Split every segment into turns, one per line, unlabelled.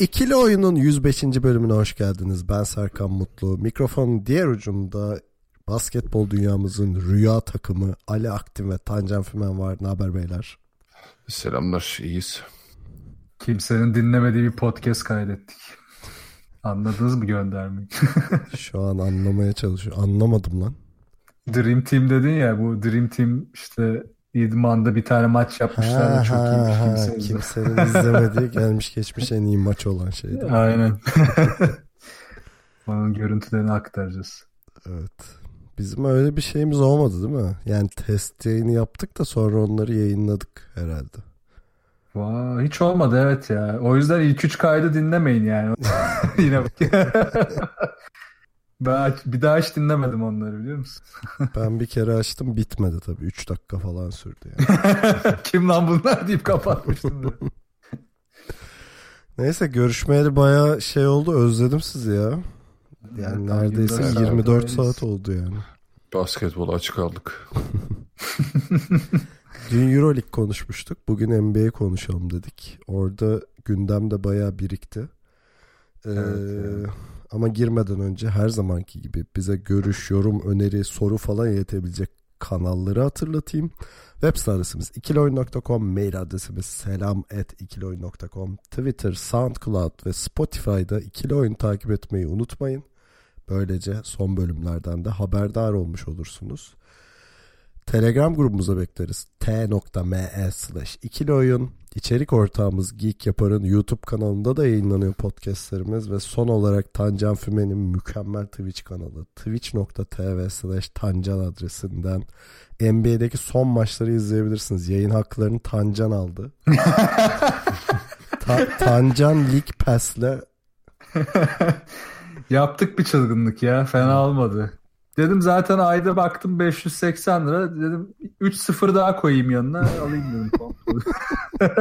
İkili Oyun'un 105. bölümüne hoş geldiniz. Ben Serkan Mutlu. Mikrofonun diğer ucunda basketbol dünyamızın rüya takımı Ali Aktin ve Tancan Fümen var. Ne haber beyler?
Selamlar, iyiyiz.
Kimsenin dinlemediği bir podcast kaydettik. Anladınız mı göndermeyi?
Şu an anlamaya çalışıyor. Anlamadım lan.
Dream Team dedin ya bu Dream Team işte İdman'da bir tane maç yapmışlar da çok iyiymiş kimse izledi.
Kimsenin izlemediği gelmiş geçmiş en iyi maç olan şeydi.
Aynen. Onun görüntülerini aktaracağız.
Evet. Bizim öyle bir şeyimiz olmadı değil mi? Yani test yayını yaptık da sonra onları yayınladık herhalde.
Vay, hiç olmadı evet ya. O yüzden ilk üç kaydı dinlemeyin yani. Yine bak. Ben bir daha hiç dinlemedim onları biliyor musun?
Ben bir kere açtım bitmedi tabii. 3 dakika falan sürdü yani.
Kim lan bunlar deyip kapatmıştım.
Neyse görüşmeyeli baya şey oldu özledim sizi ya. Yani
tam
neredeyse
24
24
saat
saat oldu yani.
Basketbola açık kaldık.
Dün Euroleague konuşmuştuk. Bugün NBA konuşalım dedik. Orada gündemde baya birikti. Ee,
Evet,
Ama girmeden önce her zamanki gibi bize görüş, yorum, öneri, soru falan iletebilecek kanalları hatırlatayım. Web site adresimiz ikiloyun.com, mail adresimiz selam at ikiloyun.com, Twitter, Soundcloud ve Spotify'da ikili oyun takip etmeyi unutmayın. Böylece son bölümlerden de haberdar olmuş olursunuz. Telegram grubumuza bekleriz. t.me slash ikili oyun. İçerik ortağımız Geek Yapar'ın YouTube kanalında da yayınlanıyor podcastlerimiz ve son olarak Tancan Fümen'in mükemmel Twitch kanalı twitch.tv slash tancan adresinden NBA'deki son maçları izleyebilirsiniz. Yayın haklarını Tancan aldı. Ta- Tancan League Pass'le
Yaptık bir çılgınlık ya. Fena olmadı. Dedim zaten ayda baktım 580 lira. Dedim 3-0 daha koyayım yanına. Alayım dedim.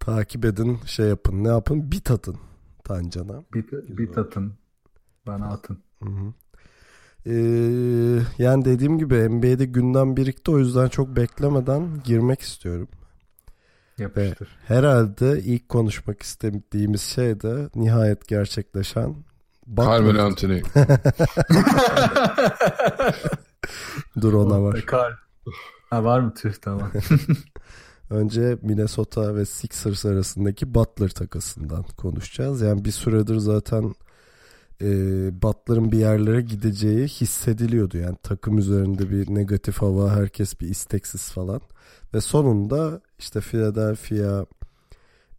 takip edin şey yapın ne yapın bit atın Tancan'a.
bit, bit atın. Bana atın.
Hı hı. Ee, yani dediğim gibi NBA'de gündem birikti o yüzden çok beklemeden girmek istiyorum.
Yapıştır.
Herhalde ilk konuşmak istediğimiz şey de nihayet gerçekleşen Butler.
Anthony.
Dur ona var.
Kar. Ha var mı tüh tamam.
Önce Minnesota ve Sixers arasındaki Butler takasından konuşacağız. Yani bir süredir zaten e, Butler'ın bir yerlere gideceği hissediliyordu. Yani takım üzerinde bir negatif hava, herkes bir isteksiz falan. Ve sonunda işte Philadelphia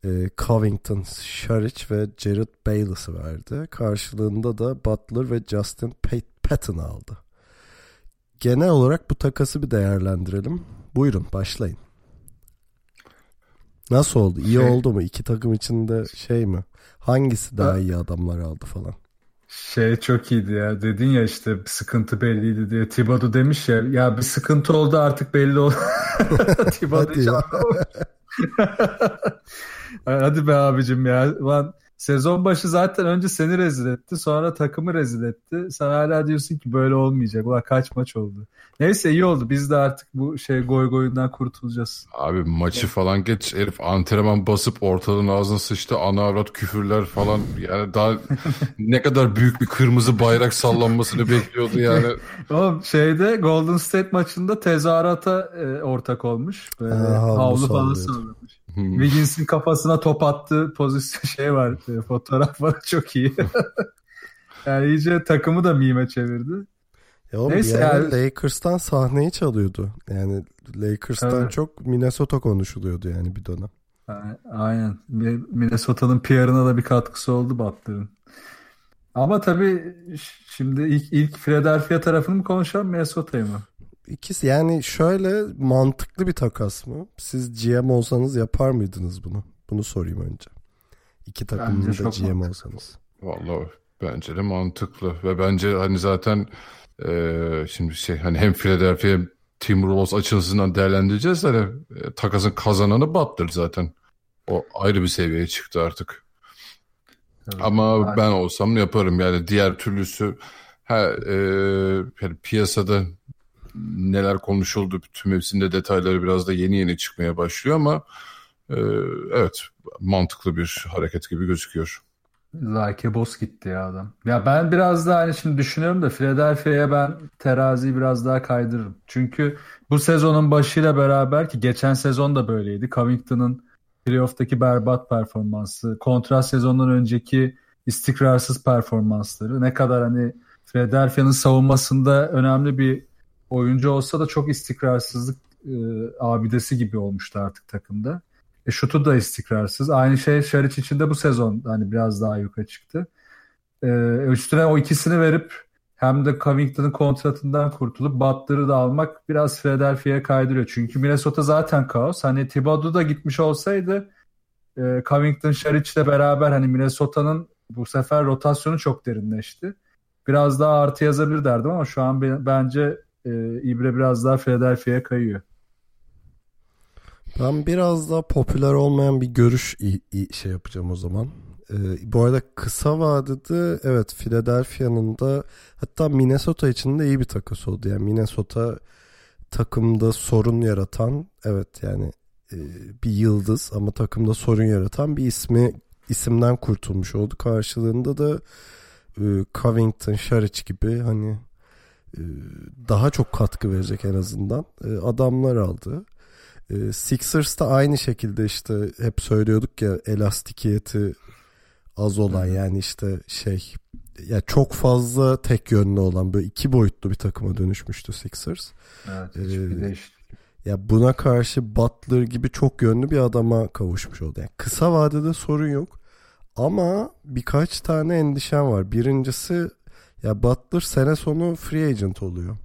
e, Covington, Sharich ve Jared Bayless'ı verdi. Karşılığında da Butler ve Justin Pat- Patton aldı. Genel olarak bu takası bir değerlendirelim. Buyurun başlayın. Nasıl oldu? İyi
Şey-
oldu mu? İki takım içinde şey mi? Hangisi daha iyi adamlar aldı falan?
Şey çok iyiydi ya. Dedin ya işte sıkıntı belliydi diye. Thibodeau demiş ya. Ya bir sıkıntı oldu artık belli oldu. Thibodeau hiç. Hadi be abicim ya. Lan sezon başı zaten önce seni rezil etti. Sonra takımı rezil etti. Sen hala diyorsun ki böyle olmayacak. Ulan kaç maç oldu. Neyse iyi oldu. Biz de artık bu şey goy goyundan kurtulacağız.
Abi maçı falan geç. Herif antrenman basıp ortalığın ağzına sıçtı. Ana avrat küfürler falan. Yani daha ne kadar büyük bir kırmızı bayrak sallanmasını bekliyordu yani.
Oğlum şeyde Golden State maçında tezahürata e, ortak olmuş. Böyle
Ha, havlu
havlu falan
sallıyordu.
Sallamış. Wiggins'in kafasına top attığı pozisyon şey var. e, fotoğraf var çok iyi. yani iyice takımı da mime çevirdi.
Ya oğlum
Neyse
ara
yani-
Lakers'tan sahneyi çalıyordu. Yani Lakers'tan
Evet.
çok Minnesota konuşuluyordu yani bir dönem.
Aynen. Bir- Minnesota'nın PR'ına da bir katkısı oldu Butler'ın. Ama tabii şimdi ilk, ilk Philadelphia tarafını mı konuşalım Minnesota'yı mı?
İkisi yani şöyle mantıklı bir takas mı? Siz GM olsanız yapar mıydınız bunu? Bunu sorayım önce. İki takımın da GM
mantıklı.
olsanız.
Vallahi bence de mantıklı ve bence hani zaten e, şimdi şey hani hem Philadelphia hem Timberwolves açısından değerlendireceğiz hani e, takasın kazananı Butler zaten. O ayrı bir seviyeye çıktı artık.
Evet.
Ama
Aynen.
ben olsam yaparım yani diğer türlüsü ha, e, yani piyasada neler konuşuldu tüm hepsinde detayları biraz da yeni yeni çıkmaya başlıyor ama e, evet mantıklı bir hareket gibi gözüküyor.
Like boss gitti ya adam. Ya ben biraz daha hani şimdi düşünüyorum da Philadelphia'ya ben teraziyi biraz daha kaydırırım. Çünkü bu sezonun başıyla beraber ki geçen sezon da böyleydi. Covington'ın playoff'taki berbat performansı, kontrat sezondan önceki istikrarsız performansları ne kadar hani Philadelphia'nın savunmasında önemli bir oyuncu olsa da çok istikrarsızlık e, abidesi gibi olmuştu artık takımda. E, şutu da istikrarsız. Aynı şey Şaric için de bu sezon hani biraz daha yukarı çıktı. E, üstüne o ikisini verip hem de Covington'ın kontratından kurtulup Butler'ı da almak biraz Philadelphia'ya kaydırıyor. Çünkü Minnesota zaten kaos. Hani Thibodeau da gitmiş olsaydı e, Covington Şaric'le beraber hani Minnesota'nın bu sefer rotasyonu çok derinleşti. Biraz daha artı yazabilir derdim ama şu an be- bence e, İbre biraz daha Philadelphia'ya kayıyor.
Ben biraz daha popüler olmayan bir görüş şey yapacağım o zaman. Ee, bu arada kısa vadede evet Philadelphia'nın da hatta Minnesota için de iyi bir takas oldu. Yani Minnesota takımda sorun yaratan evet yani e, bir yıldız ama takımda sorun yaratan bir ismi isimden kurtulmuş oldu. Karşılığında da e, Covington, Şaric gibi hani daha çok katkı verecek en azından e, adamlar aldı. E, Sixers da aynı şekilde işte hep söylüyorduk ya elastikiyeti az olan yani işte şey ya çok fazla tek yönlü olan böyle iki boyutlu bir takıma dönüşmüştü Sixers.
Evet,
Ee,
hiçbir değiş.
Ya buna karşı Butler gibi çok yönlü bir adama kavuşmuş oldu. Yani kısa vadede sorun yok. Ama birkaç tane endişem var. Birincisi ya Butler sene sonu free agent oluyor.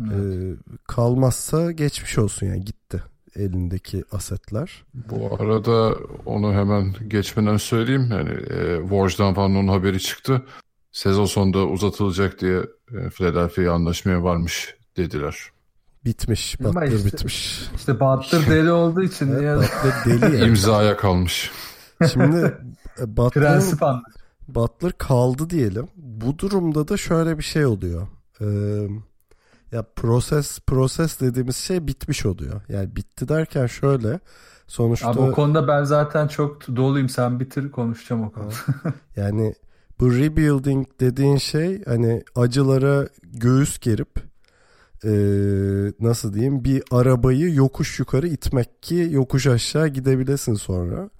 Evet.
Ee, kalmazsa geçmiş olsun yani gitti elindeki asetler.
Bu arada onu hemen geçmeden söyleyeyim. Yani e, Woj'dan falan onun haberi çıktı. Sezon sonunda uzatılacak diye e, Philadelphia'ya anlaşmaya varmış dediler.
Bitmiş. Butler
işte-
bitmiş.
İşte Butler deli olduğu için
Evet,
ya,
Butler deli yani.
İmzaya kalmış.
Şimdi e, Butler,
prensip.
Butler kaldı diyelim. Bu durumda da şöyle bir şey oluyor. Ee, ya proses proses dediğimiz şey bitmiş oluyor. Yani bitti derken şöyle sonuçta
Abi o konuda ben zaten çok doluyum. Sen bitir konuşacağım o konuda.
yani bu rebuilding dediğin şey hani acılara göğüs gerip e, nasıl diyeyim bir arabayı yokuş yukarı itmek ki yokuş aşağı gidebilesin sonra.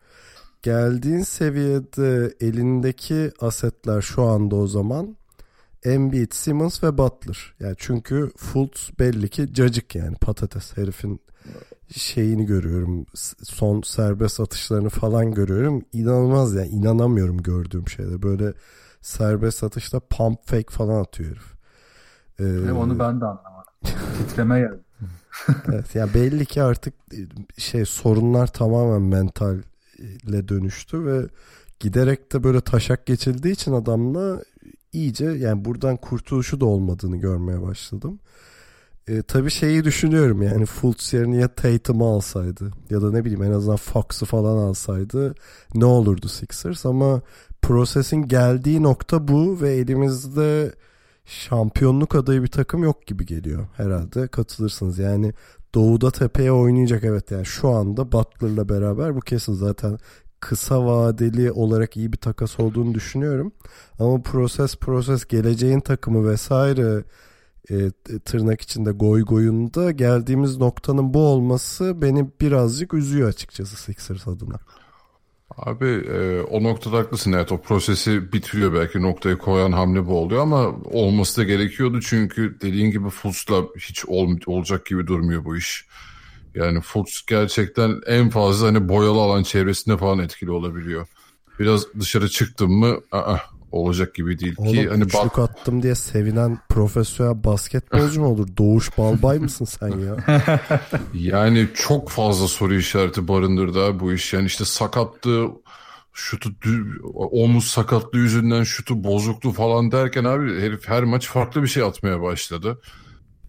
Geldiğin seviyede elindeki asetler şu anda o zaman Embiid, Simmons ve Butler. Yani çünkü Fultz belli ki cacık yani patates herifin şeyini görüyorum. Son serbest atışlarını falan görüyorum. İnanılmaz yani inanamıyorum gördüğüm şeyde. Böyle serbest atışta pump fake falan atıyor herif. Ee,
Onu ben de anlamadım. Titreme geldi.
Evet, yani belli ki artık e, şey sorunlar tamamen mentalle dönüştü ve giderek de böyle taşak geçildiği için adamla iyice yani buradan kurtuluşu da olmadığını görmeye başladım. E, tabii şeyi düşünüyorum yani Fultz yerine ya Tatum'u alsaydı ya da ne bileyim en azından Fox'u falan alsaydı ne olurdu Sixers? Ama prosesin geldiği nokta bu ve elimizde şampiyonluk adayı bir takım yok gibi geliyor herhalde. Katılırsınız. Yani doğuda tepeye oynayacak evet yani şu anda Butler'la beraber bu kesin zaten kısa vadeli olarak iyi bir takas olduğunu düşünüyorum ama proses proses geleceğin takımı vesaire e, tırnak içinde goy goyunda geldiğimiz noktanın bu olması beni birazcık üzüyor açıkçası Sixers adına.
Abi e, o noktada haklısın. Evet o prosesi bitiriyor belki noktayı koyan hamle bu oluyor ama olması da gerekiyordu çünkü dediğin gibi Fultz'la hiç ol, olacak gibi durmuyor bu iş. Yani Fultz gerçekten en fazla hani boyalı alan çevresinde falan etkili olabiliyor. Biraz dışarı çıktım mı aa, olacak gibi değil
Oğlum
ki hani
üçlük
bak
attım diye sevinen profesyonel basketbolcu mu olur? Doğuş Balbay mısın sen ya?
yani çok fazla soru işareti barındırdı abi bu iş yani işte sakattı şutu omuz sakatlığı yüzünden şutu bozuktu falan derken abi herif her maç farklı bir şey atmaya başladı.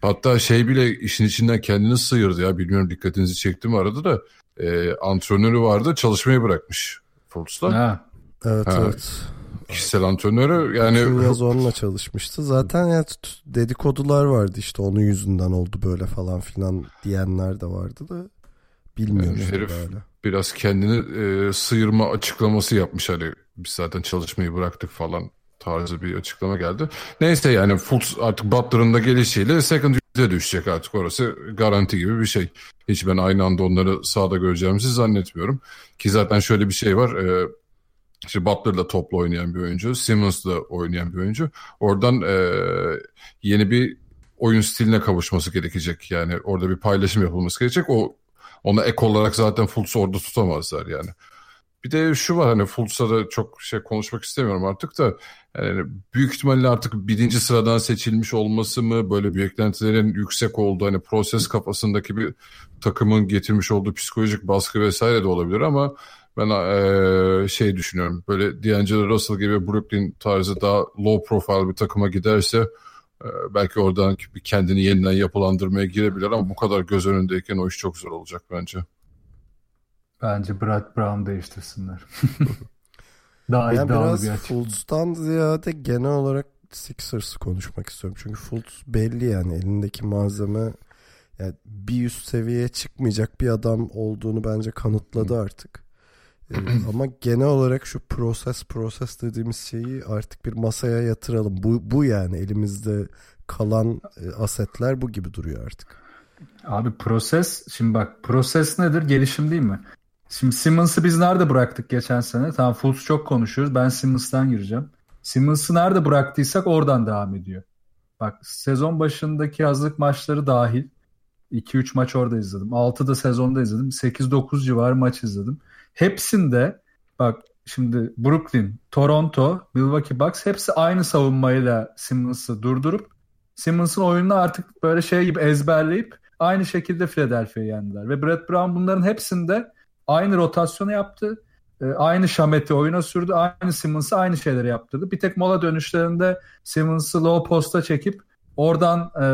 Hatta şey bile işin içinden kendini sıyırdı ya bilmiyorum dikkatinizi çekti mi arada da e, antrenörü vardı çalışmayı bırakmış Fultz'la.
Ha.
Evet
Ha.
evet.
Kişisel antrenörü yani
yaz onunla çalışmıştı. Zaten ya t- dedikodular vardı işte onun yüzünden oldu böyle falan filan diyenler de vardı da bilmiyorum
Yani herif-
hala.
biraz kendini e, sıyırma açıklaması yapmış hani biz zaten çalışmayı bıraktık falan tarzı bir açıklama geldi. Neyse yani Fultz artık Butler'ın da gelişiyle second unit'e düşecek artık orası garanti gibi bir şey. Hiç ben aynı anda onları sahada göreceğimizi zannetmiyorum. Ki zaten şöyle bir şey var. E, işte Butler da topla oynayan bir oyuncu. Simmons da oynayan bir oyuncu. Oradan e, yeni bir oyun stiline kavuşması gerekecek. Yani orada bir paylaşım yapılması gerekecek. O ona ek olarak zaten Fultz'u orada tutamazlar yani. Bir de şu var hani Fultz'a da çok şey konuşmak istemiyorum artık da yani büyük ihtimalle artık birinci sıradan seçilmiş olması mı böyle beklentilerin yüksek olduğu hani proses kafasındaki bir takımın getirmiş olduğu psikolojik baskı vesaire de olabilir ama ben eee, şey düşünüyorum böyle D'Angelo Russell gibi Brooklyn tarzı daha low profile bir takıma giderse eee, belki oradan bir kendini yeniden yapılandırmaya girebilir ama bu kadar göz önündeyken o iş çok zor olacak bence.
Bence Brad Brown değiştirsinler. Daha
Yani
iddialı
biraz
bir açık.
Fultz'tan ziyade genel olarak Sixers'ı konuşmak istiyorum. Çünkü Fultz belli yani elindeki malzeme yani bir üst seviyeye çıkmayacak bir adam olduğunu bence kanıtladı artık. Ee, ama genel olarak şu proses proses dediğimiz şeyi artık bir masaya yatıralım. Bu, bu yani elimizde kalan e, asetler bu gibi duruyor artık.
Abi proses şimdi bak proses nedir? Gelişim değil mi? Şimdi Simmons'ı biz nerede bıraktık geçen sene? Tamam Fultz çok konuşuyoruz. Ben Simmons'tan gireceğim. Simmons'ı nerede bıraktıysak oradan devam ediyor. Bak sezon başındaki hazırlık maçları dahil 2-3 maç orada izledim. 6'da sezonda izledim. 8-9 civarı maç izledim. Hepsinde bak şimdi Brooklyn, Toronto, Milwaukee Bucks hepsi aynı savunmayla Simmons'ı durdurup Simmons'ın oyununu artık böyle şey gibi ezberleyip aynı şekilde Philadelphia'yı yendiler. Ve Brett Brown bunların hepsinde aynı rotasyonu yaptı. E, Aynı Şamet'i oyuna sürdü. Aynı Simmons'ı aynı şeyleri yaptırdı. Bir tek mola dönüşlerinde Simmons'ı low posta çekip oradan e,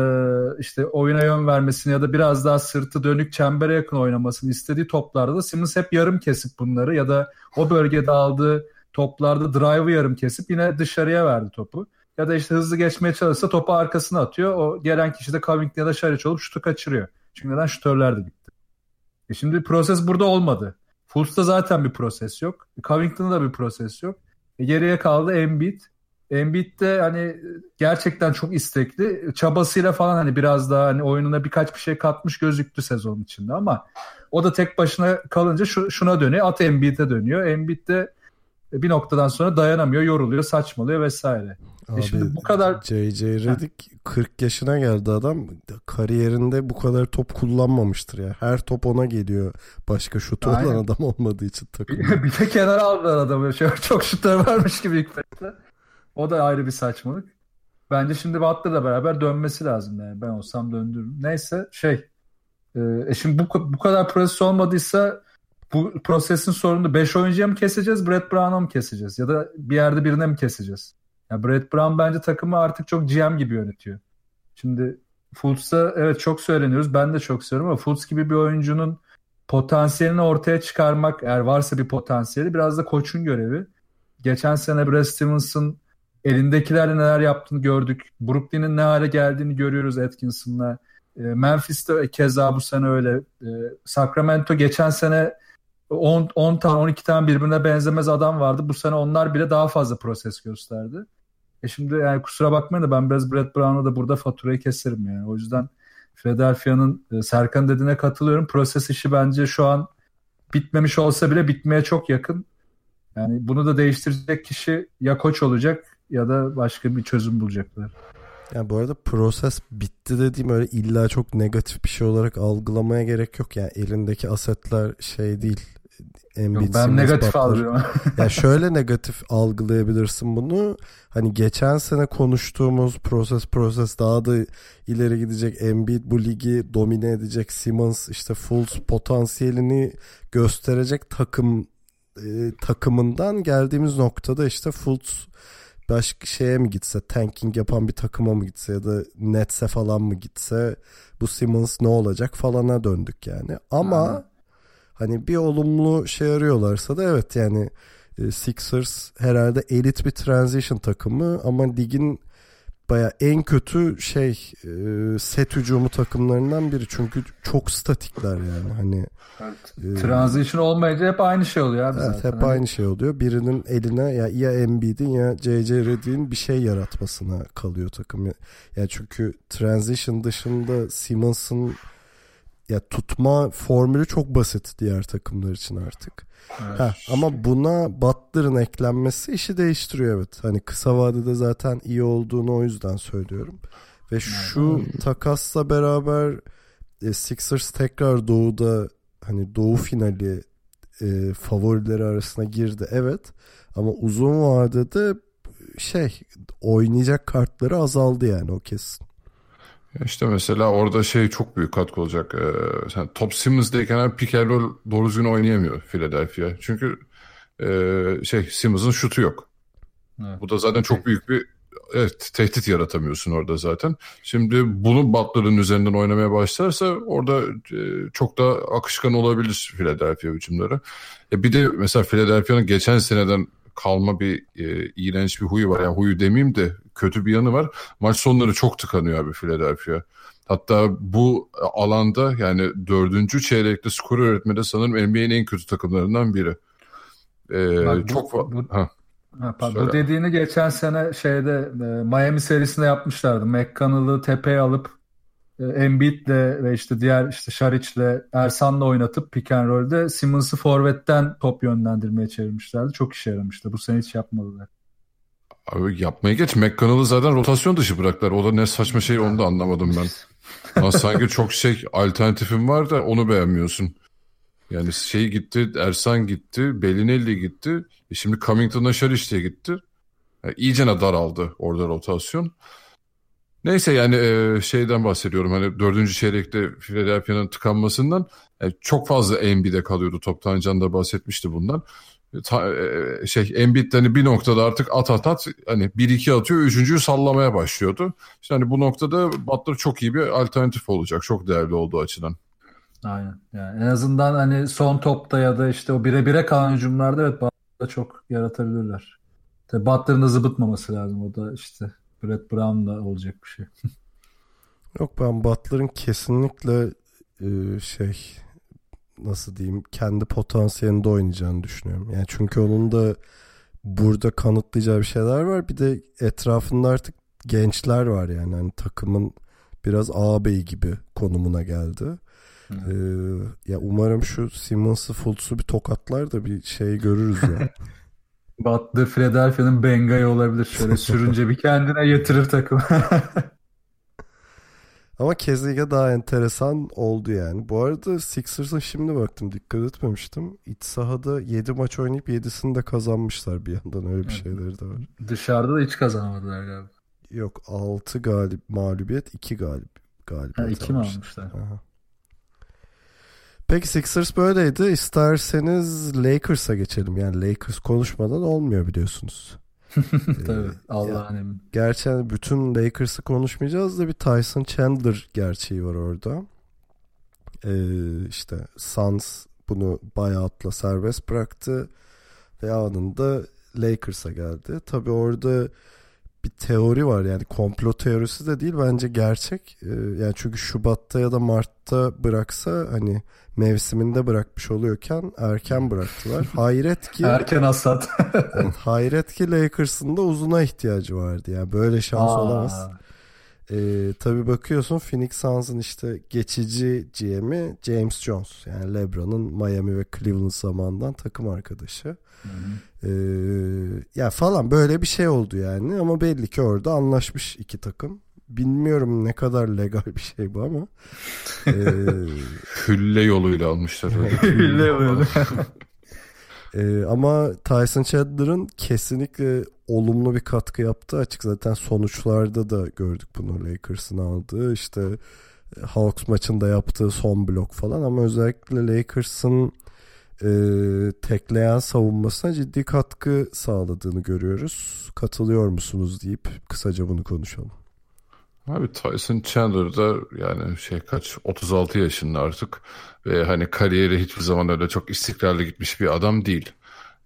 işte oyuna yön vermesini ya da biraz daha sırtı dönük çembere yakın oynamasını istediği toplarda da Simmons hep yarım kesip bunları ya da o bölgede aldığı toplarda drive'ı yarım kesip yine dışarıya verdi topu. Ya da işte hızlı geçmeye çalışsa topu arkasına atıyor. O gelen kişi de Covington ya da Şaric olup şutu kaçırıyor. Çünkü neden? Şutörler de gitti. E şimdi proses burada olmadı. Fultz'ta zaten bir proses yok. Covington'da da bir proses yok. E geriye kaldı Embiid. Embiid de hani gerçekten çok istekli. Çabasıyla falan hani biraz daha hani oyununa birkaç bir şey katmış gözüktü sezon içinde ama o da tek başına kalınca şu, şuna dönüyor. At Embiid'e dönüyor. Embiid de bir noktadan sonra dayanamıyor, yoruluyor, saçmalıyor vesaire.
Abi,
şimdi bu kadar-
JJ Redick 40 yaşına geldi adam. Kariyerinde bu kadar top kullanmamıştır ya. Her top ona geliyor. Başka şutu
Aynen.
olan adam olmadığı için takımda.
bir de kenara aldılar adamı. Şöyle çok şutör varmış gibi ilk. O da ayrı bir saçmalık. Bence şimdi Butler'la beraber dönmesi lazım yani. Ben olsam döndürürüm. Neyse şey. E, e şimdi bu, bu kadar proses olmadıysa bu prosesin sorunu 5 oyuncuya mı keseceğiz, Brett Brown'a mı keseceğiz? Ya da bir yerde birine mi keseceğiz? Ya Brett Brown bence takımı artık çok GM gibi yönetiyor. Şimdi Fultz'a evet çok söyleniyoruz. Ben de çok söylüyorum ama Fultz gibi bir oyuncunun potansiyelini ortaya çıkarmak eğer varsa bir potansiyeli biraz da koçun görevi. Geçen sene Brad Stevens'ın elindekilerle neler yaptığını gördük. Brooklyn'in ne hale geldiğini görüyoruz Atkinson'la. E, Memphis'te keza bu sene öyle. E, Sacramento geçen sene 10, 10 tane 12 tane birbirine benzemez adam vardı. Bu sene onlar bile daha fazla proses gösterdi. E şimdi yani kusura bakmayın da ben biraz Brett Brown'a da burada faturayı keserim yani. O yüzden Philadelphia'nın e, Serkan dediğine katılıyorum. Proses işi bence şu an bitmemiş olsa bile bitmeye çok yakın. Yani bunu da değiştirecek kişi ya koç olacak ya da başka bir çözüm bulacaklar.
Yani bu arada proses bitti dediğim öyle illa çok negatif bir şey olarak algılamaya gerek yok. Yani elindeki asetler şey değil.
Yok, ben negatif algılıyorum.
ya şöyle negatif algılayabilirsin bunu. Hani geçen sene konuştuğumuz proses proses daha da ileri gidecek. Embiid bu ligi domine edecek. Simmons işte full potansiyelini gösterecek takım e, takımından geldiğimiz noktada işte Fultz başka şeye mi gitse tanking yapan bir takıma mı gitse ya da Nets'e falan mı gitse bu Simmons ne olacak falana döndük yani. Ama
Aynen.
hani bir olumlu şey arıyorlarsa da evet yani e, Sixers herhalde elit bir transition takımı ama ligin baya en kötü şey e, set hücumu takımlarından biri çünkü çok statikler yani hani e,
Transition olmayınca hep aynı şey oluyor abi
Evet
zaten.
hep
Hani
aynı şey oluyor. Birinin eline ya, ya Embiid'in ya JJ Redick'in bir şey yaratmasına kalıyor takım. Ya, ya çünkü transition dışında Simmons'ın ya tutma formülü çok basit diğer takımlar için artık.
Evet.
Ha, ama buna Butler'ın eklenmesi işi değiştiriyor evet. Hani kısa vadede zaten iyi olduğunu o yüzden söylüyorum. Ve şu takasla beraber e, Sixers tekrar doğuda hani doğu finali e, favorileri arasına girdi evet. Ama uzun vadede şey oynayacak kartları azaldı yani o kesin.
İşte mesela orada şey çok büyük katkı olacak. Ee, sen Top Simmons'dayken pick and roll doğru düzgün oynayamıyor Philadelphia. Çünkü e, şey Simmons'ın şutu yok.
Evet.
Bu da zaten çok büyük bir evet, tehdit yaratamıyorsun orada zaten. Şimdi bunu Butler'ın üzerinden oynamaya başlarsa orada e, çok da akışkan olabilir Philadelphia hücumları. E bir de mesela Philadelphia'nın geçen seneden kalma bir e, iğrenç bir huyu var. Yani huyu demeyeyim de kötü bir yanı var. Maç sonları çok tıkanıyor abi Philadelphia. Hatta bu alanda yani dördüncü çeyrekte skor üretmede sanırım NBA'nin en kötü takımlarından biri. E,
Bak bu-
çok
bu-
ha.
Ha, pardon. Bu dediğini geçen sene şeyde e, Miami serisinde yapmışlardı. McConnell'ı tepeye alıp Embiid'le ve işte diğer işte Şariç'le Ersan'la oynatıp pick and roll'de Simmons'ı forvetten top yönlendirmeye çevirmişlerdi. Çok işe yaramıştı. Bu sene hiç yapmadılar.
Abi yapmaya geç. McConnell'ı zaten rotasyon dışı bıraktılar. O da ne saçma şey onu da anlamadım ben. Ama sanki çok şey alternatifim var da onu beğenmiyorsun. Yani şey gitti, Ersan gitti, Belinelli gitti. E şimdi Cummington'la Şariş de gitti. Yani iyicene daraldı orada rotasyon. Neyse yani e, şeyden bahsediyorum. Hani dördüncü çeyrekte Philadelphia'nın tıkanmasından e, çok fazla Embiid'e kalıyordu. Toptan Can da bahsetmişti bundan. E, ta- şey Embiid hani bir noktada artık at at at hani 1-2 atıyor. Üçüncüyü sallamaya başlıyordu. İşte hani bu noktada Butler çok iyi bir alternatif olacak. Çok değerli olduğu açıdan.
Aynen. Yani en azından hani son topta ya da işte o bire bire kalan hücumlarda evet Butler'da çok yaratabilirler. Tabii Butler'ın da zıbıtmaması lazım. O da işte Brett Brown'la olacak bir şey.
Yok ben Butler'ın kesinlikle e, şey nasıl diyeyim kendi potansiyelinde oynayacağını düşünüyorum. Yani çünkü onun da burada kanıtlayacağı bir şeyler var. Bir de etrafında artık gençler var yani. Hani takımın biraz ağabey gibi konumuna geldi. Ee, ya umarım şu Simmons'ı Fultz'u bir tokatlar da bir şey görürüz ya.
Butler Philadelphia'nın Bengay olabilir. Şöyle sürünce bir kendine getirir takım.
Ama Keziga daha enteresan oldu yani. Bu arada Sixers'ın şimdi baktım dikkat etmemiştim. İç sahada 7 maç oynayıp 7'sini de kazanmışlar bir yandan öyle bir şeyleri de var.
Dışarıda da hiç kazanamadılar galiba.
Yok 6 galip mağlubiyet 2 galip galibiyet
Ha, iki mi
almışlar.
almışlar?
Aha. Peki Sixers böyleydi. İsterseniz Lakers'a geçelim. Yani Lakers konuşmadan olmuyor biliyorsunuz.
Tabii. Allah'ın emri.
Gerçi bütün Lakers'ı konuşmayacağız da bir Tyson Chandler gerçeği var orada. Ee, işte Suns bunu buyout'la serbest bıraktı ve anında Lakers'a geldi. Tabii orada bir teori var yani komplo teorisi de değil bence gerçek. Ee, yani çünkü Şubat'ta ya da Mart'ta bıraksa hani mevsiminde bırakmış oluyorken erken bıraktılar. Hayret ki
Erken hasat.
yani hayret ki Lakers'ın da uzuna ihtiyacı vardı. Yani böyle şans
Aa,
olamaz. Ee, tabii bakıyorsun Phoenix Suns'ın işte geçici GM'i James Jones. Yani LeBron'un Miami ve Cleveland zamanından takım arkadaşı. Ee, ya falan böyle bir şey oldu yani ama belli ki orada anlaşmış iki takım. Bilmiyorum ne kadar legal bir şey bu ama. Ee,
Hülle yoluyla almışlar.
Hülle yolu.
Ee, ama Tyson Chandler'ın kesinlikle olumlu bir katkı yaptığı açık. Zaten sonuçlarda da gördük bunu Lakers'ın aldığı. işte e, Hawks maçında yaptığı son blok falan ama özellikle Lakers'ın e, tekleyen savunmasına ciddi katkı sağladığını görüyoruz. Katılıyor musunuz deyip kısaca bunu konuşalım.
Abi Tyson Chandler da yani şey kaç 36 yaşında artık ve hani kariyeri hiçbir zaman öyle çok istikrarlı gitmiş bir adam değil.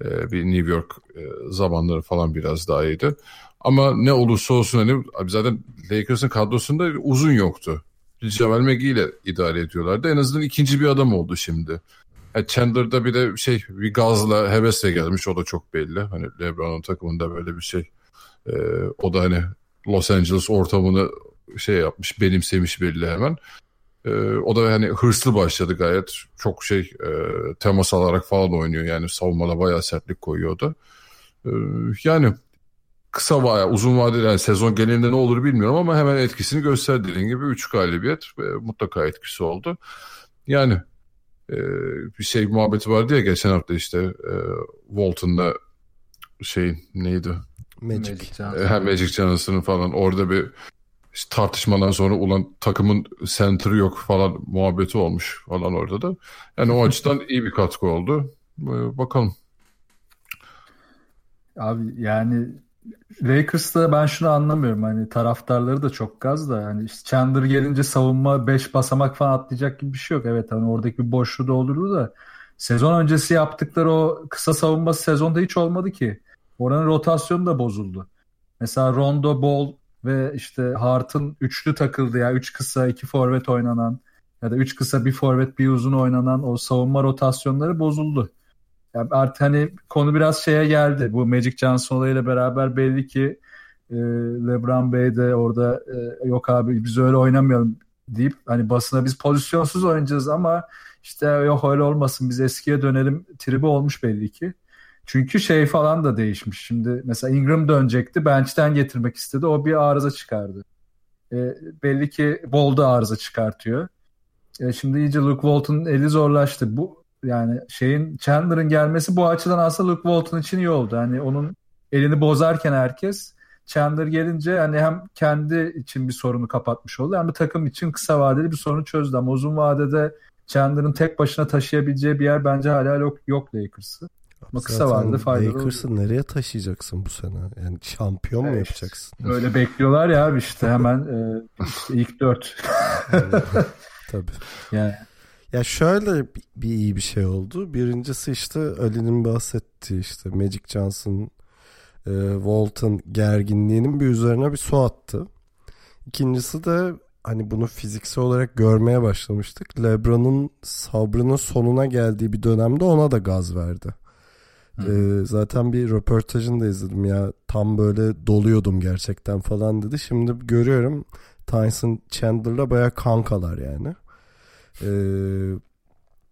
Ee, bir New York e, zamanları falan biraz daha iyiydi. Ama ne olursa olsun hani abi zaten Lakers'ın kadrosunda uzun yoktu. Jamal McGee ile idare ediyorlardı. En azından ikinci bir adam oldu şimdi. Yani Chandler'da bir de şey bir gazla hevesle gelmiş o da çok belli. Hani LeBron'un takımında böyle bir şey. Ee, o da hani Los Angeles ortamını şey yapmış benimsemiş belli hemen. Ee, o da hani hırslı başladı gayet. Çok şey e, temas alarak falan oynuyor. Yani savunmada bayağı sertlik koyuyor da. Ee, yani kısa veya uzun vadeli yani sezon genelinde ne olur bilmiyorum ama hemen etkisini gösterdi. Dediğim gibi 3 galibiyet ve mutlaka etkisi oldu. Yani e, bir şey muhabbeti vardı ya geçen hafta işte e, Walton'da şey neydi?
Magic.
E, Magic Johnson'ın falan orada bir işte tartışmadan sonra ulan takımın center'ı yok falan muhabbeti olmuş falan orada da. Yani o açıdan iyi bir katkı oldu. Ee, Bakalım.
Abi yani Lakers'ta ben şunu anlamıyorum hani taraftarları da çok gaz da hani işte Chandler gelince savunma 5 basamak falan atlayacak gibi bir şey yok. Evet hani oradaki bir boşluğu doldurdu da sezon öncesi yaptıkları o kısa savunması sezonda hiç olmadı ki. Oranın rotasyonu da bozuldu. Mesela Rondo, Ball ve işte Hart'ın üçlü takıldı ya. Üç kısa, iki forvet oynanan ya da üç kısa, bir forvet, bir uzun oynanan o savunma rotasyonları bozuldu. Yani artık hani konu biraz şeye geldi. Bu Magic Johnson olayıyla beraber belli ki e, LeBron Bey de orada e, yok abi biz öyle oynamayalım deyip hani basına biz pozisyonsuz oynayacağız ama işte yok öyle olmasın biz eskiye dönelim tribi olmuş belli ki. Çünkü şey falan da değişmiş. Şimdi mesela Ingram dönecekti. Bench'ten getirmek istedi. O bir arıza çıkardı. E, belli ki Bol da arıza çıkartıyor. E, şimdi iyice Luke Walton'un eli zorlaştı. Bu yani şeyin Chandler'ın gelmesi bu açıdan aslında Luke Walton için iyi oldu. Hani onun elini bozarken herkes Chandler gelince hani hem kendi için bir sorunu kapatmış oldu hem de takım için kısa vadeli bir sorunu çözdü. Ama uzun vadede Chandler'ın tek başına taşıyabileceği bir yer bence hala yok, yok Lakers'ı. Ama kısa vadede faydalı
Lakers'ı nereye taşıyacaksın bu sene? Yani şampiyon mu
Evet.
yapacaksın?
Öyle bekliyorlar ya abi işte hemen e, işte ilk dört.
Tabii.
Yani
Ya şöyle bir, bir iyi bir şey oldu. Birincisi işte Ali'nin bahsettiği işte Magic Johnson, e, Walton gerginliğinin bir üzerine bir su attı. İkincisi de hani bunu fiziksel olarak görmeye başlamıştık. LeBron'un sabrının sonuna geldiği bir dönemde ona da gaz verdi. E, zaten bir röportajını da izledim ya tam böyle doluyordum gerçekten falan dedi. Şimdi görüyorum Tyson Chandler'la baya kankalar yani. Ee,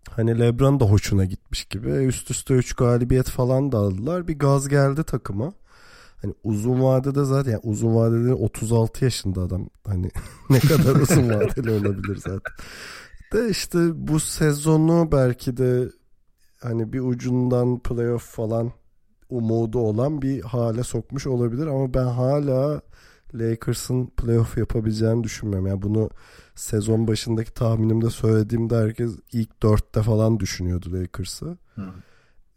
hani LeBron da hoşuna gitmiş gibi. E, Üst üste 3 galibiyet falan da aldılar. Bir gaz geldi takıma. Hani uzun vadede zaten yani uzun vadede 36 yaşında adam. Hani ne kadar uzun vadeli olabilir zaten. De işte bu sezonu belki de hani bir ucundan playoff falan umudu olan bir hale sokmuş olabilir ama ben hala Lakers'ın playoff yapabileceğini düşünmüyorum. Yani bunu sezon başındaki tahminimde söylediğimde herkes ilk dörtte falan düşünüyordu Lakers'ı.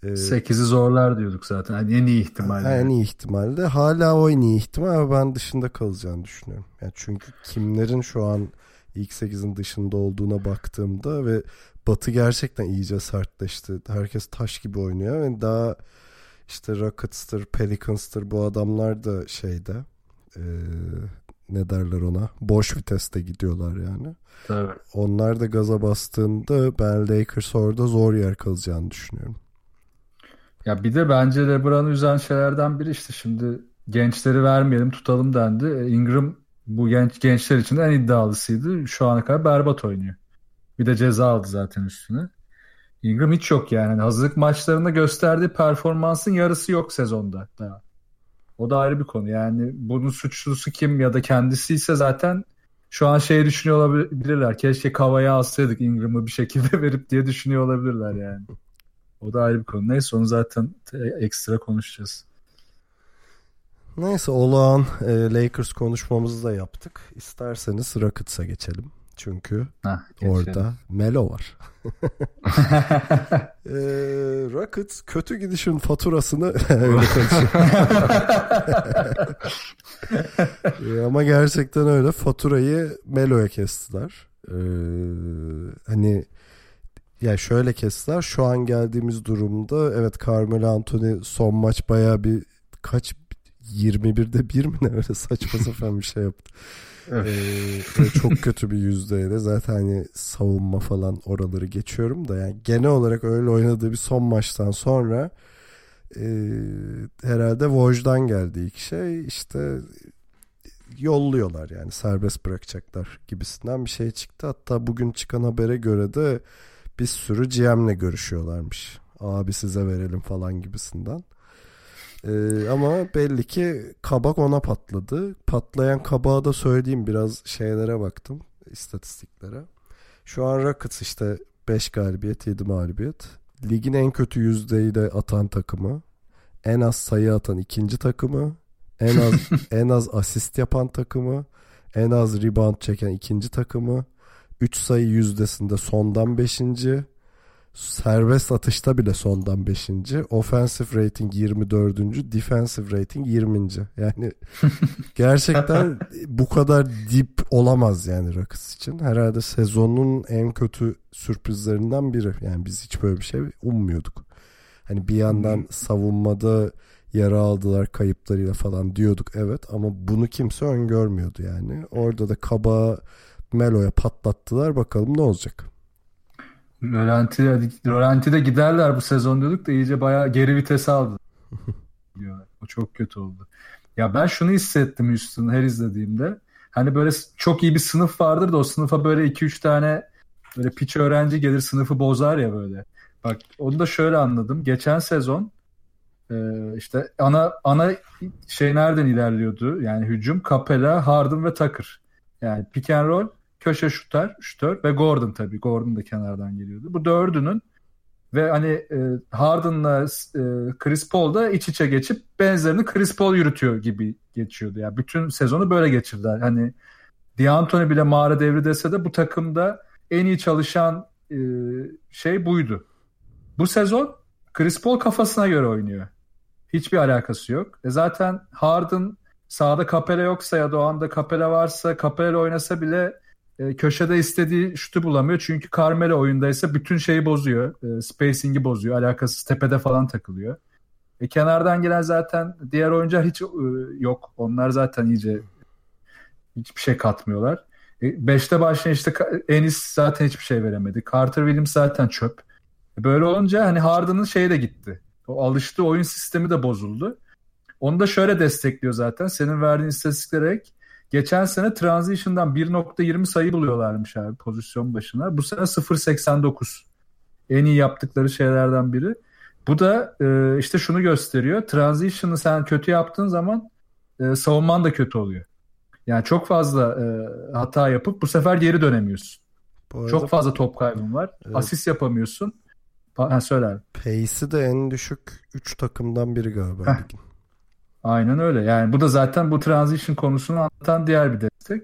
Ee,
8'i zorlar diyorduk zaten. Hani en iyi ihtimalle.
en iyi ihtimalle. Hala o en iyi ihtimal ama ben dışında kalacağını düşünüyorum. Yani çünkü kimlerin şu an ilk 8'in dışında olduğuna baktığımda ve Batı gerçekten iyice sertleşti. Herkes taş gibi oynuyor ve daha işte Rockets'tır, Pelicans'tır bu adamlar da şeyde ee, ne derler ona boş viteste gidiyorlar yani.
Tabii.
Onlar da gaza bastığında ben Lakers orada zor yer kalacağını düşünüyorum.
Ya bir de bence LeBron'u üzen şeylerden biri işte şimdi gençleri vermeyelim tutalım dendi. E, Ingram bu genç gençler için en iddialısıydı. Şu ana kadar berbat oynuyor. Bir de ceza aldı zaten üstüne. Ingram hiç yok yani. Hani hazırlık maçlarında gösterdiği performansın yarısı yok sezonda daha. O da ayrı bir konu. Yani bunun suçlusu kim ya da kendisi ise zaten şu an şey düşünüyor olabilirler. Keşke Kava'ya alsaydık Ingram'ı bir şekilde verip diye düşünüyor olabilirler yani. O da ayrı bir konu. Neyse onu zaten ekstra konuşacağız.
Neyse olağan e, Lakers konuşmamızı da yaptık. İsterseniz Rockets'a geçelim. Çünkü
Heh,
orada Melo var. e, Rockets kötü gidişin faturasını öyle e, Ama gerçekten öyle faturayı Melo'ya kestiler. E, hani ya şöyle kestiler. Şu an geldiğimiz durumda evet Carmelo Anthony son maç baya bir kaç 21'de bir mi ne öyle saçma sapan bir şey yaptı. Ee, çok kötü bir yüzdeyle zaten hani savunma falan oraları geçiyorum da yani genel olarak öyle oynadığı bir son maçtan sonra e, herhalde Voj'dan geldi ilk şey işte yolluyorlar yani serbest bırakacaklar gibisinden bir şey çıktı. Hatta bugün çıkan habere göre de bir sürü GM'le görüşüyorlarmış. Abi size verelim falan gibisinden. Ee, ama belli ki kabak ona patladı. Patlayan kabağı da söyleyeyim biraz şeylere baktım istatistiklere. Şu an Rockets işte 5 galibiyet 7 mağlubiyet. Ligin en kötü yüzdeyi de atan takımı. En az sayı atan ikinci takımı. En az en az asist yapan takımı. En az rebound çeken ikinci takımı. 3 sayı yüzdesinde sondan 5 serbest atışta bile sondan 5. Offensive rating 24. Defensive rating 20. Yani gerçekten bu kadar dip olamaz yani Rockets için. Herhalde sezonun en kötü sürprizlerinden biri. Yani biz hiç böyle bir şey ummuyorduk. Hani bir yandan hmm. savunmada yara aldılar kayıplarıyla falan diyorduk evet ama bunu kimse öngörmüyordu yani. Orada da kaba Melo'ya patlattılar bakalım ne olacak.
Rolanti, de giderler bu sezon diyorduk da iyice bayağı geri vites aldı. o çok kötü oldu. Ya ben şunu hissettim Houston her izlediğimde. Hani böyle çok iyi bir sınıf vardır da o sınıfa böyle 2-3 tane böyle piç öğrenci gelir sınıfı bozar ya böyle. Bak onu da şöyle anladım. Geçen sezon e, işte ana ana şey nereden ilerliyordu? Yani hücum Capella, Harden ve Tucker. Yani pick and roll köşe şutör, şutör ve Gordon tabii. Gordon da kenardan geliyordu. Bu dördünün ve hani e, Harden'la e, Chris Paul da iç içe geçip benzerini Chris Paul yürütüyor gibi geçiyordu. Yani bütün sezonu böyle geçirdiler. Hani D'Antoni bile mağara devri dese de bu takımda en iyi çalışan e, şey buydu. Bu sezon Chris Paul kafasına göre oynuyor. Hiçbir alakası yok. E zaten Harden sağda Capela yoksa ya da o anda Capela varsa Capela oynasa bile e, köşede istediği şutu bulamıyor. Çünkü Carmelo oyundaysa bütün şeyi bozuyor. E, spacing'i bozuyor. Alakasız tepede falan takılıyor. E, kenardan gelen zaten diğer oyuncular hiç e, yok. Onlar zaten iyice hiçbir şey katmıyorlar. E, beşte başlayan işte Enis zaten hiçbir şey veremedi. Carter Williams zaten çöp. Böyle olunca hani Harden'ın şeyi de gitti. O alıştığı oyun sistemi de bozuldu. Onu da şöyle destekliyor zaten. Senin verdiğin istatistiklere. Geçen sene transition'dan 1.20 sayı buluyorlarmış abi pozisyon başına. Bu sene 0.89. En iyi yaptıkları şeylerden biri. Bu da e, işte şunu gösteriyor. Transition'ı sen kötü yaptığın zaman e, savunman da kötü oluyor. Yani çok fazla e, hata yapıp bu sefer geri dönemiyorsun. arada, çok fazla top kaybın var. Evet. Asist yapamıyorsun. Ha, söyler.
Pace'i de en düşük 3 takımdan biri galiba.
Aynen öyle. Yani bu da zaten bu transition konusunu anlatan diğer bir destek.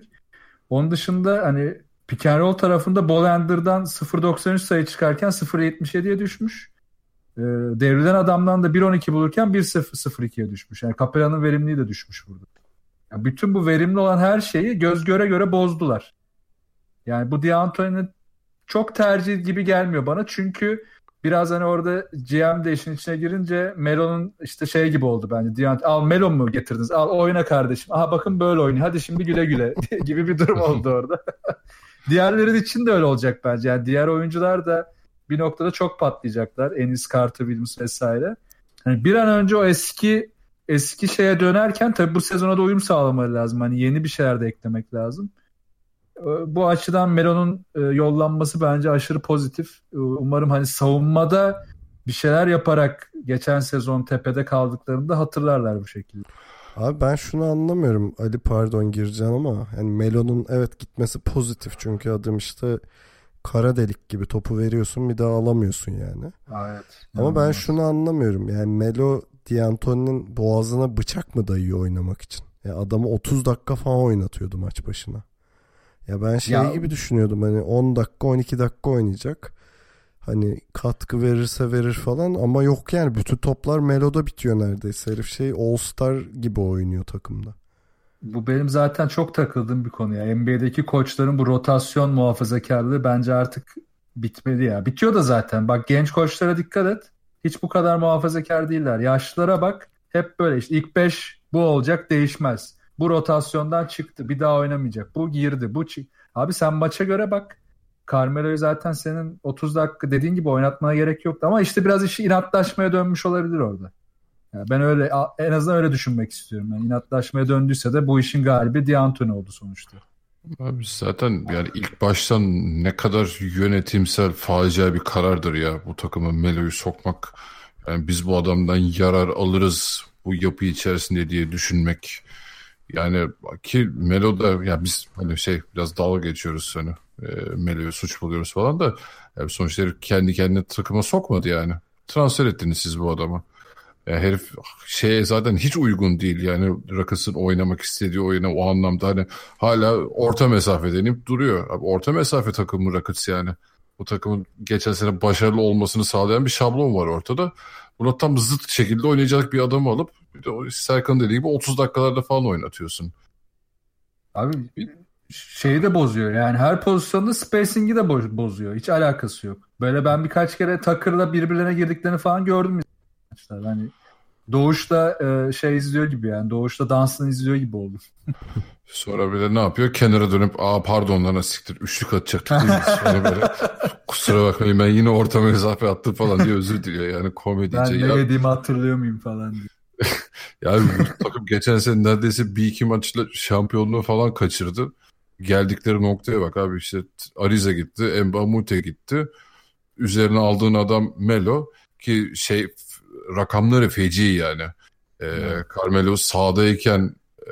Onun dışında hani pick and roll tarafında Bolander'dan 0.93 sayı çıkarken 0.77'ye düşmüş. Ee, devrilen adamdan da 1.12 bulurken 1.02'ye düşmüş. Yani Capella'nın verimliliği de düşmüş burada. Yani bütün bu verimli olan her şeyi göz göre göre bozdular. Yani bu D'Antoni'nin çok tercih gibi gelmiyor bana. Çünkü biraz hani orada GM de işin içine girince Melo'nun işte şey gibi oldu bence. Diant al Melo mu getirdiniz? Al oyna kardeşim. Aha bakın böyle oynuyor. Hadi şimdi güle güle gibi bir durum oldu orada. Diğerleri için de öyle olacak bence. Yani diğer oyuncular da bir noktada çok patlayacaklar. Enis Carter Williams vesaire. Yani bir an önce o eski eski şeye dönerken tabii bu sezona da uyum sağlamaları lazım. Hani yeni bir şeyler de eklemek lazım. Ee, bu açıdan Melo'nun e, yollanması bence aşırı pozitif. Ee, umarım hani savunmada bir şeyler yaparak geçen sezon tepede kaldıklarında hatırlarlar bu şekilde.
Abi ben şunu anlamıyorum. Ali pardon gireceğim ama yani Melo'nun evet gitmesi pozitif çünkü adım işte kara delik gibi topu veriyorsun bir daha alamıyorsun yani.
Evet.
Ama ben şunu anlamıyorum. Yani Melo D'Antoni'nin boğazına bıçak mı dayıyor oynamak için? Ya adamı 30 dakika falan oynatıyordu maç başına. Ya ben şey
Ya-
gibi düşünüyordum hani 10 dakika 12 dakika oynayacak. Hani katkı verirse verir falan ama yok yani bütün toplar Melo'da bitiyor neredeyse. Herif şey All Star gibi oynuyor takımda.
Bu benim zaten çok takıldığım bir konu ya. NBA'deki koçların bu rotasyon muhafazakarlığı bence artık bitmeli ya. Bitiyor da zaten. Bak genç koçlara dikkat et. Hiç bu kadar muhafazakar değiller. Yaşlılara bak. Hep böyle işte ilk 5 bu olacak değişmez. Bu rotasyondan çıktı. Bir daha oynamayacak. Bu girdi. Bu çık. Abi sen maça göre bak. Carmelo'yu zaten senin 30 dakika dediğin gibi oynatmana gerek yoktu. Ama işte biraz işi inatlaşmaya dönmüş olabilir orada. Ya ben öyle en azından öyle düşünmek istiyorum. Yani inatlaşmaya döndüyse de bu işin galibi D'Antoni oldu sonuçta.
Abi zaten yani ilk baştan ne kadar yönetimsel facia bir karardır ya bu takıma Melo'yu sokmak. Yani biz bu adamdan yarar alırız bu yapı içerisinde diye düşünmek. Yani ki Melo da ya biz hani şey biraz dalga geçiyoruz hani e, Melo'yu suç buluyoruz falan da yani sonuçta kendi kendine takıma sokmadı yani. Transfer ettiniz siz bu adama. Ya herif şeye zaten hiç uygun değil yani Rakıs'ın oynamak istediği oyuna o anlamda hani hala orta mesafe denip duruyor. Abi orta mesafe takımı Rakıts yani. Bu takımın geçen sene başarılı olmasını sağlayan bir şablon var ortada. Buna tam zıt şekilde oynayacak bir adamı alıp Serkan dediği gibi 30 dakikalarda falan oynatıyorsun.
Abi şeyi de bozuyor. Yani her pozisyonda spacing'i de bo- bozuyor. Hiç alakası yok. Böyle ben birkaç kere Tucker'la birbirlerine girdiklerini falan gördüm. Işte hani Doğuş'ta e, şey izliyor gibi yani. Doğuş'ta dansını izliyor gibi oldu.
Sonra bir de ne yapıyor? Kenara dönüp aa pardon lan siktir üçlük atacaktık değil mi? Sonra böyle kusura bakmayın ben yine orta mesafe attım falan diye özür diliyor. Yani komedice.
Ben ne
ya,
dediğimi hatırlıyor muyum falan diye.
yani takım geçen sene neredeyse bir iki maçla şampiyonluğu falan kaçırdı. Geldikleri noktaya bak abi işte Ariza gitti, Mbamute gitti. Üzerine aldığın adam Melo ki şey rakamları feci yani. Ee, Carmelo sahadayken e,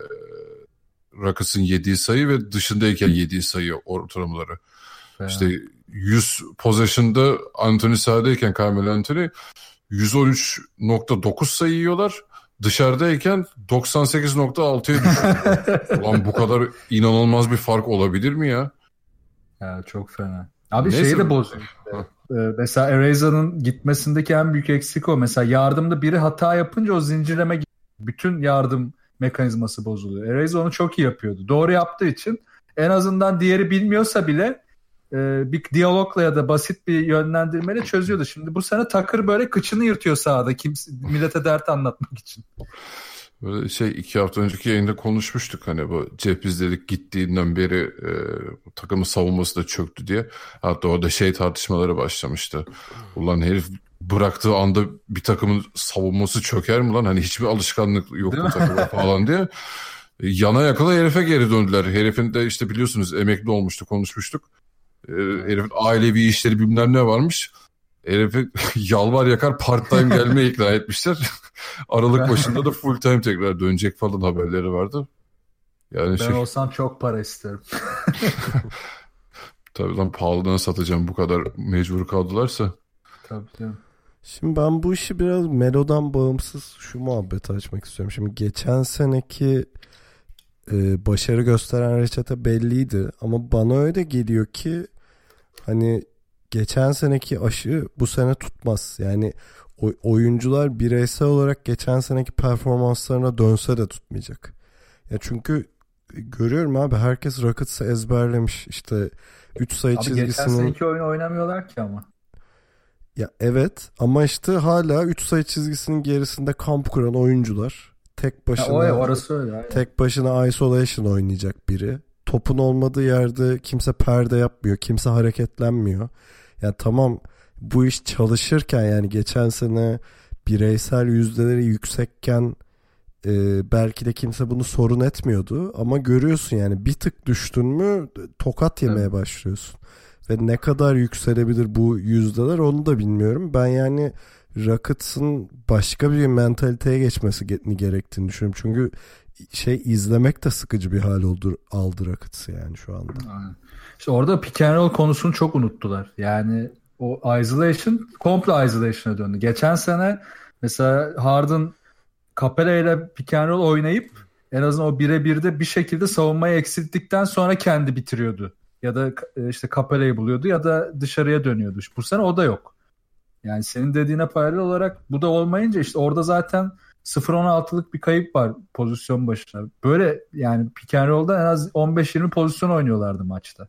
Rakıs'ın yediği sayı ve dışındayken yediği sayı ortalamaları. İşte 100 possession'da Anthony sahadayken Carmelo Anthony 113.9 sayı yiyorlar. Dışarıdayken 98.6'ya düşüyor. Ulan bu kadar inanılmaz bir fark olabilir mi ya?
Ya çok fena. Abi
Neyse.
şeyi de bozuyor. Ee, mesela Erasa'nın gitmesindeki en büyük eksik o. Mesela yardımda biri hata yapınca o zincirleme bütün yardım mekanizması bozuluyor. Eraza onu çok iyi yapıyordu. Doğru yaptığı için en azından diğeri bilmiyorsa bile e, bir diyalogla ya da basit bir yönlendirmeyle çözüyordu. Şimdi bu sene Takır böyle kıçını yırtıyor sahada kimse, millete dert anlatmak için.
Böyle şey iki hafta önceki yayında konuşmuştuk hani bu cepizdelik gittiğinden beri e, takımın savunması da çöktü diye. Hatta orada şey tartışmaları başlamıştı. Ulan herif bıraktığı anda bir takımın savunması çöker mi lan? Hani hiçbir alışkanlık yok bu
mi?
takıma falan diye. Yana yakala herife geri döndüler. Herifin de işte biliyorsunuz emekli olmuştu konuşmuştuk. E, herifin ailevi işleri bilmem ne varmış. Herifi yalvar yakar part time gelmeye ikna etmişler. Aralık başında da full time tekrar dönecek falan haberleri vardı. Yani
Ben
şey
olsam çok para isterim.
tabii lan pahalılığına satacağım bu kadar mecbur kaldılarsa.
Tabii canım.
Şimdi ben bu işi biraz Melo'dan bağımsız şu muhabbeti açmak istiyorum. Şimdi geçen seneki e, başarı gösteren reçete belliydi ama bana öyle geliyor ki hani geçen seneki aşı bu sene tutmaz. Yani oyuncular bireysel olarak geçen seneki performanslarına dönse de tutmayacak. Ya çünkü görüyorum abi herkes Rockets'ı ezberlemiş. İşte 3 sayı
Abi geçen
çizgisinin
seneki oyunu oynamıyorlar ki ama.
ya evet ama işte hala 3 sayı çizgisinin gerisinde kamp kuran oyuncular tek
Ya
başına
o orası öyle. aynen.
tek başına isolation oynayacak biri. Topun olmadığı yerde kimse perde yapmıyor, kimse hareketlenmiyor. Ya tamam bu iş çalışırken yani geçen sene bireysel yüzdeleri yüksekken e, belki de kimse bunu sorun etmiyordu ama görüyorsun yani bir tık düştün mü tokat yemeye başlıyorsun. Ve ne kadar yükselebilir bu yüzdeler onu da bilmiyorum. Ben yani Rockets'ın başka bir mentaliteye geçmesi ge- gerektiğini düşünüyorum. Çünkü şey izlemek de sıkıcı bir hal oldu aldı Rockets'ı yani şu anda.
İşte orada pick and roll konusunu çok unuttular. Yani o isolation komple isolation'a döndü. Geçen sene mesela Harden Capella ile pick and roll oynayıp en azından o birebirde bir şekilde savunmayı eksilttikten sonra kendi bitiriyordu. Ya da e, işte Capella'yı buluyordu ya da dışarıya dönüyordu. Bu sene o da yok. Yani senin dediğine paralel olarak bu da olmayınca işte orada zaten 0-16'lık bir kayıp var pozisyon başına. Böyle yani pick and roll'da en az 15-20 pozisyon oynuyorlardı maçta.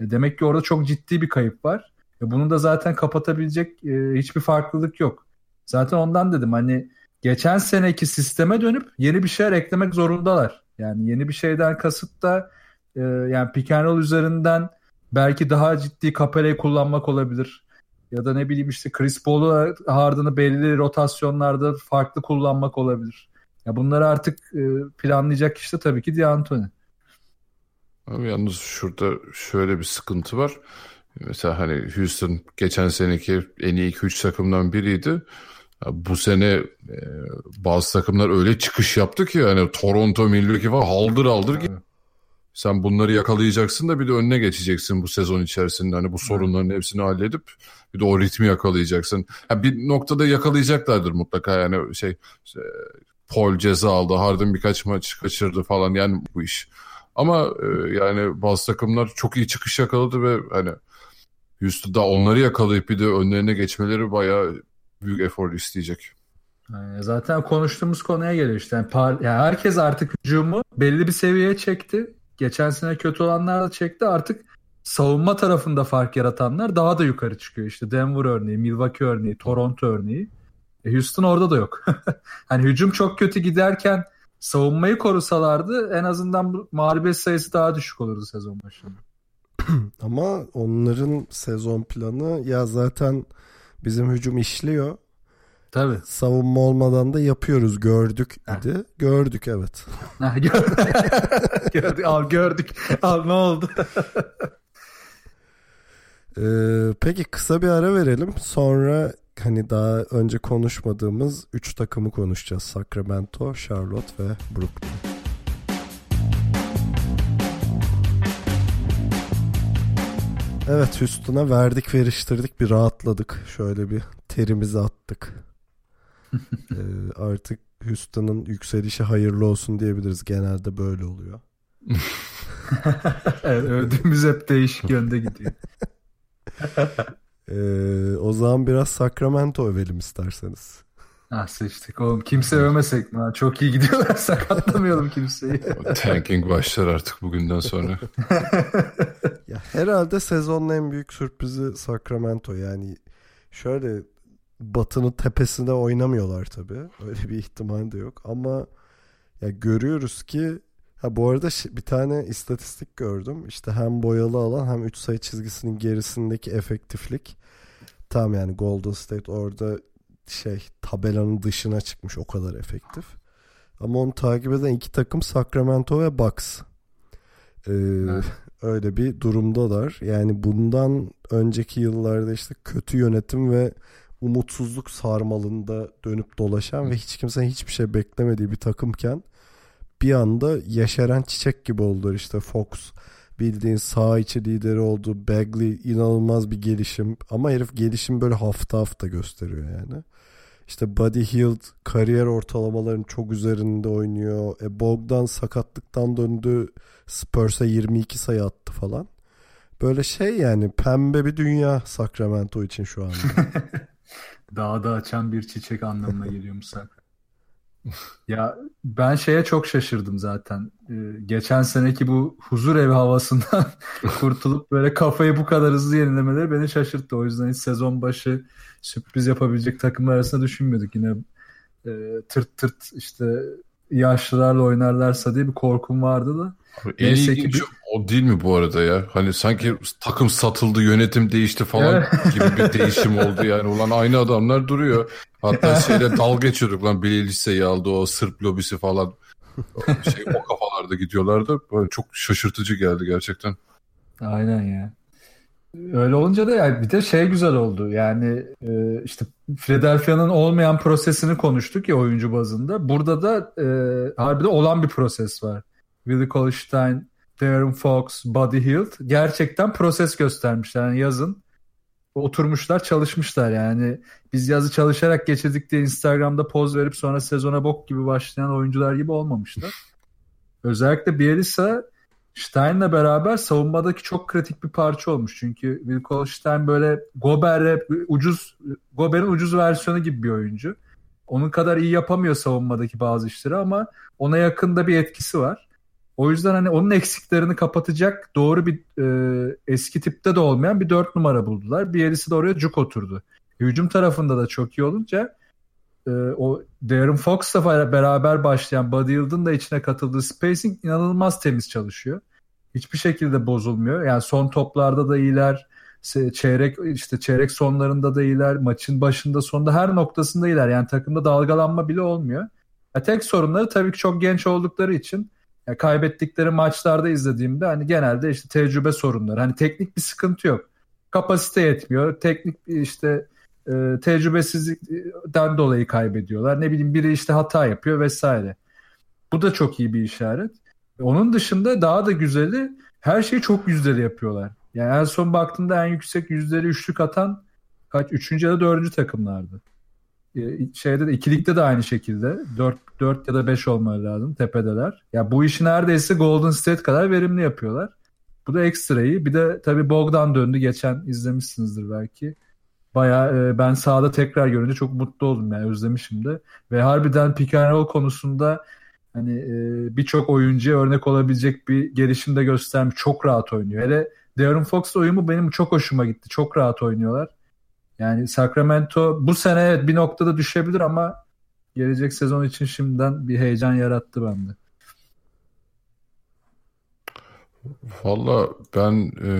E demek ki orada çok ciddi bir kayıp var. E bunun da zaten kapatabilecek e, hiçbir farklılık yok. Zaten ondan dedim hani geçen seneki sisteme dönüp yeni bir şeyler eklemek zorundalar. Yani yeni bir şeyden kasıt da e, yani pick and roll üzerinden belki daha ciddi Capella'yı kullanmak olabilir. Ya da ne bileyim işte Chris Paul'u Harden'ı belli rotasyonlarda farklı kullanmak olabilir. Ya bunları artık e, planlayacak işte tabii ki D'Antoni.
Abi yalnız şurada şöyle bir sıkıntı var. Mesela hani Houston geçen seneki en iyi 2-3 takımdan biriydi. Bu sene e, bazı takımlar öyle çıkış yaptı ki yani Toronto, Milwaukee falan haldır haldır evet. Sen bunları yakalayacaksın da bir de önüne geçeceksin bu sezon içerisinde. Hani bu sorunların hepsini halledip bir de o ritmi yakalayacaksın. Ha, bir noktada yakalayacaklardır mutlaka yani şey, şey Paul ceza aldı, Harden birkaç maç kaçırdı falan yani bu iş. Ama e, yani bazı takımlar çok iyi çıkış yakaladı ve hani Houston'da onları yakalayıp bir de önlerine geçmeleri bayağı büyük efor isteyecek.
Zaten konuştuğumuz konuya geliyor işte. Yani, par, yani herkes artık hücumu belli bir seviyeye çekti. Geçen sene kötü olanlar da çekti. Artık savunma tarafında fark yaratanlar daha da yukarı çıkıyor. İşte Denver örneği, Milwaukee örneği, Toronto örneği. E Houston orada da yok. hani hücum çok kötü giderken savunmayı korusalardı en azından mağlubiyet sayısı daha düşük olurdu sezon başında.
Ama onların sezon planı ya zaten bizim hücum işliyor.
Tabii.
Savunma olmadan da yapıyoruz gördük idi. Gördük evet.
gördük. Al gördük. Al ne oldu?
ee, peki kısa bir ara verelim. Sonra hani daha önce konuşmadığımız 3 takımı konuşacağız. Sacramento, Charlotte ve Brooklyn. Evet Houston'a verdik veriştirdik bir rahatladık. Şöyle bir terimizi attık. Ee, artık Houston'ın yükselişi hayırlı olsun diyebiliriz. Genelde böyle oluyor.
evet, ödümüz hep değişik yönde gidiyor.
ee, o zaman biraz Sacramento övelim isterseniz.
Ah sıçtık oğlum. Kimse övmesek mi? Çok iyi gidiyorlar. Sakatlamayalım kimseyi.
Tanking başlar artık bugünden sonra.
ya herhalde sezonun en büyük sürprizi Sacramento. Yani şöyle Batı'nın tepesinde oynamıyorlar tabii. Öyle bir ihtimal de yok. Ama ya görüyoruz ki ha bu arada bir tane istatistik gördüm. İşte hem boyalı alan hem 3 sayı çizgisinin gerisindeki efektiflik. Tam yani Golden State orada şey tabelanın dışına çıkmış o kadar efektif. Ama onu takip eden iki takım Sacramento ve Bucks. Ee, evet. Öyle bir durumdalar. Yani bundan önceki yıllarda işte kötü yönetim ve umutsuzluk sarmalında dönüp dolaşan ve hiç kimsenin hiçbir şey beklemediği bir takımken bir anda yeşeren çiçek gibi oldular işte Fox bildiğin sağ içi lideri oldu. Bagley inanılmaz bir gelişim ama herif gelişim böyle hafta hafta gösteriyor yani. İşte Buddy Hield kariyer ortalamalarının çok üzerinde oynuyor. E Bogdan sakatlıktan döndü. Spurs'a 22 sayı attı falan. Böyle şey yani pembe bir dünya Sacramento için şu anda.
Dağda açan bir çiçek anlamına geliyor Musa. ya ben şeye çok şaşırdım zaten. Ee, geçen seneki bu huzur evi havasından kurtulup böyle kafayı bu kadar hızlı yenilemeleri beni şaşırttı. O yüzden hiç sezon başı sürpriz yapabilecek takımlar arasında düşünmüyorduk. Yine e, tırt tırt işte yaşlılarla oynarlarsa diye bir korkum vardı da.
En ilginç bir... o değil mi bu arada ya? Hani sanki takım satıldı, yönetim değişti falan gibi bir değişim oldu yani. Ulan aynı adamlar duruyor. Hatta şeyle dal geçiyorduk lan Billy Lise'yi aldı o Sırp lobisi falan. Şey, o kafalarda gidiyorlardı. Böyle çok şaşırtıcı geldi gerçekten.
Aynen ya. Öyle olunca da yani bir de şey güzel oldu. Yani e, işte Philadelphia'nın olmayan prosesini konuştuk ya oyuncu bazında. Burada da e, harbiden olan bir proses var. Willie Colstein, Darren Fox, Buddy Hield gerçekten proses göstermişler. Yani yazın oturmuşlar çalışmışlar yani. Biz yazı çalışarak geçirdik diye Instagram'da poz verip sonra sezona bok gibi başlayan oyuncular gibi olmamışlar. Özellikle Bielisa Stein'le beraber savunmadaki çok kritik bir parça olmuş. Çünkü Will Colstein böyle Gober'e ucuz Gober'in ucuz versiyonu gibi bir oyuncu. Onun kadar iyi yapamıyor savunmadaki bazı işleri ama ona yakında bir etkisi var. O yüzden hani onun eksiklerini kapatacak doğru bir e, eski tipte de olmayan bir dört numara buldular. Bir yerisi de oraya cuk oturdu. Hücum tarafında da çok iyi olunca e, o Darren Fox'la beraber başlayan Buddy Hield'ın da içine katıldığı spacing inanılmaz temiz çalışıyor. Hiçbir şekilde bozulmuyor. Yani son toplarda da iyiler, çeyrek işte çeyrek sonlarında da iyiler, maçın başında sonunda her noktasında iyiler. Yani takımda dalgalanma bile olmuyor. Ya tek sorunları tabii ki çok genç oldukları için ya kaybettikleri maçlarda izlediğimde hani genelde işte tecrübe sorunları. Hani teknik bir sıkıntı yok. Kapasite yetmiyor. Teknik işte e, tecrübesizlikten dolayı kaybediyorlar. Ne bileyim biri işte hata yapıyor vesaire. Bu da çok iyi bir işaret. Onun dışında daha da güzeli her şeyi çok yüzdeli yapıyorlar. Yani en son baktığımda en yüksek yüzleri üçlük atan kaç üçüncü ya da dördüncü takımlardı. E, şeyde de ikilikte de aynı şekilde 4, 4 ya da 5 olmalı lazım tepedeler. Ya bu işi neredeyse Golden State kadar verimli yapıyorlar. Bu da ekstra iyi. Bir de tabii Bogdan döndü geçen izlemişsinizdir belki. Baya e, ben sahada tekrar görünce çok mutlu oldum yani özlemişim de. Ve harbiden pick and roll konusunda hani e, birçok oyuncuya örnek olabilecek bir gelişim de göstermiş. Çok rahat oynuyor. Hele Darren Fox'la uyumu benim çok hoşuma gitti. Çok rahat oynuyorlar. Yani Sacramento bu sene evet bir noktada düşebilir ama gelecek sezon için şimdiden bir heyecan yarattı bende.
Valla ben e,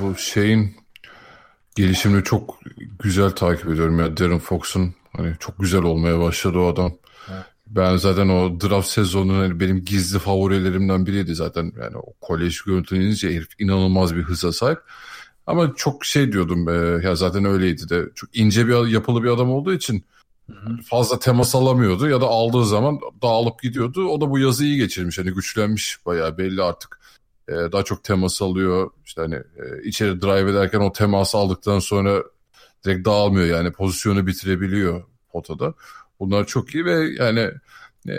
bu şeyin gelişimini çok güzel takip ediyorum ya Darren Fox'un hani çok güzel olmaya başladı o adam. Evet. Ben zaten o draft sezonunun hani benim gizli favorilerimden biriydi zaten. Yani o kolej görüntülenince herif inanılmaz bir hıza sahip. Ama çok şey diyordum e, ya zaten öyleydi de çok ince bir yapılı bir adam olduğu için fazla temas alamıyordu ya da aldığı zaman dağılıp gidiyordu. O da bu yazı iyi geçirmiş hani güçlenmiş bayağı belli artık. E, daha çok temas alıyor işte hani e, içeri drive ederken o teması aldıktan sonra direkt dağılmıyor yani pozisyonu bitirebiliyor potada. Bunlar çok iyi ve yani e,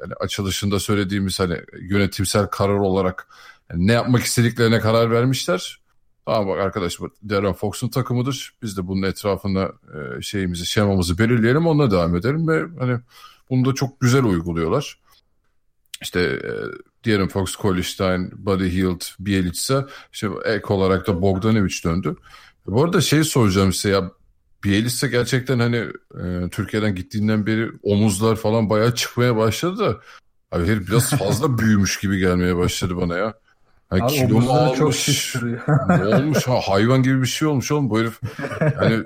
yani açılışında söylediğimiz hani yönetimsel karar olarak yani ne yapmak istediklerine karar vermişler. Tamam bak arkadaş bu Darren Fox'un takımıdır. Biz de bunun etrafında e, şeyimizi, şemamızı belirleyelim. Onunla devam edelim ve hani bunu da çok güzel uyguluyorlar. İşte e, Darren Fox, Kolstein, Buddy Hield, Bielitsa, işte ek olarak da Bogdanovic döndü. Bu arada şey soracağım size ya Bielitsa gerçekten hani e, Türkiye'den gittiğinden beri omuzlar falan bayağı çıkmaya başladı da abi herif biraz fazla büyümüş gibi gelmeye başladı bana ya. Yani Abi kilo mu almış? Çok ne olmuş? Ha, hayvan gibi bir şey olmuş oğlum bu herif. Yani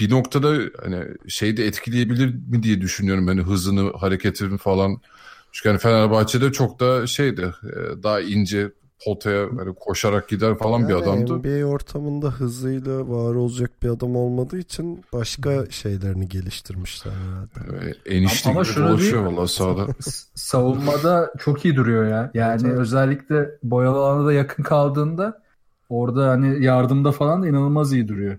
bir noktada hani şeyde etkileyebilir mi diye düşünüyorum. Hani hızını, hareketini falan. Çünkü hani Fenerbahçe'de çok da şeydi e, daha ince potaya hani koşarak gider falan yani bir adamdı.
NBA ortamında hızıyla var olacak bir adam olmadığı için başka şeylerini geliştirmişler herhalde.
Enişte Ama gibi dolaşıyor valla sahada.
Savunmada çok iyi duruyor ya. Yani evet. özellikle boyalı alana da yakın kaldığında orada hani yardımda falan da inanılmaz iyi duruyor.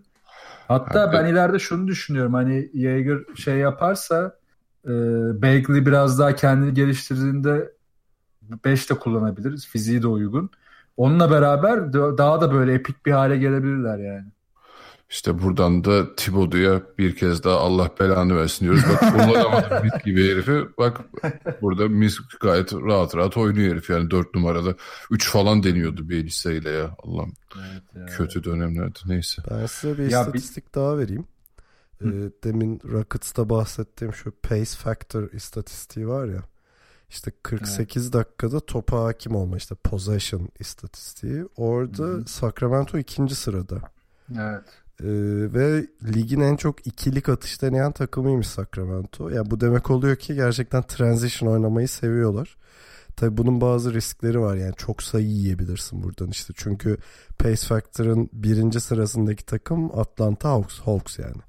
Hatta yani ben ileride şunu düşünüyorum hani Jaeger şey yaparsa e, Bagley biraz daha kendini geliştirdiğinde 5 de kullanabiliriz. Fiziği de uygun. Onunla beraber daha da böyle epik bir hale gelebilirler yani.
İşte buradan da Thibodeau'ya bir kez daha Allah belanı versin diyoruz. Bak kullanamadım mit gibi herifi. Bak burada mis gayet rahat rahat oynuyor herif. Yani dört numarada üç falan deniyordu bir listeyle ya. Allah'ım evet ya. kötü dönemlerde neyse.
Ben size bir ya istatistik bir... daha vereyim. Ee, demin Rockets'ta bahsettiğim şu pace factor istatistiği var ya. İşte 48 evet. dakikada topa hakim olma işte possession istatistiği. Orada Hı-hı. Sacramento ikinci sırada.
Evet.
Ee, ve ligin en çok ikilik atış deneyen takımıymış Sacramento. Yani bu demek oluyor ki gerçekten transition oynamayı seviyorlar. Tabi bunun bazı riskleri var yani çok sayı yiyebilirsin buradan işte. Çünkü Pace Factor'ın birinci sırasındaki takım Atlanta Hawks, Hawks yani.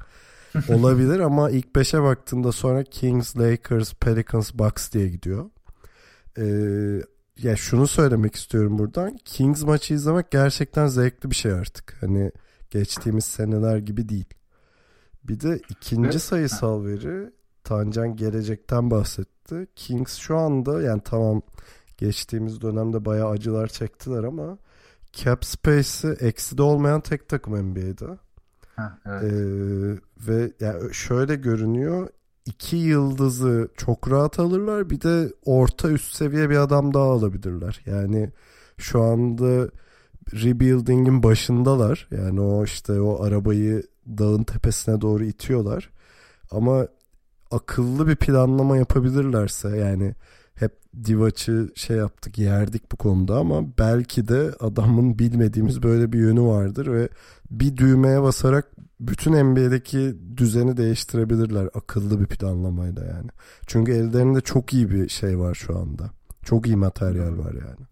Olabilir ama ilk 5'e baktığında sonra Kings, Lakers, Pelicans, Bucks diye gidiyor. Ee, ya şunu söylemek istiyorum buradan. Kings maçı izlemek gerçekten zevkli bir şey artık. Hani geçtiğimiz seneler gibi değil. Bir de ikinci
Evet.
sayısal veri Tancan gelecekten bahsetti. Kings şu anda yani tamam geçtiğimiz dönemde bayağı acılar çektiler ama cap space'i ekside olmayan tek takım NBA'de.
Ha, evet.
Ee, ve yani şöyle görünüyor iki yıldızı çok rahat alırlar bir de orta üst seviye bir adam daha alabilirler. Yani şu anda rebuilding'in başındalar. Yani o işte o arabayı dağın tepesine doğru itiyorlar. Ama akıllı bir planlama yapabilirlerse yani hep Divac'ı şey yaptık yerdik bu konuda ama belki de adamın bilmediğimiz böyle bir yönü vardır ve bir düğmeye basarak bütün NBA'deki düzeni değiştirebilirler akıllı bir planlamayla yani. Çünkü ellerinde çok iyi bir şey var şu anda. Çok iyi materyal var yani.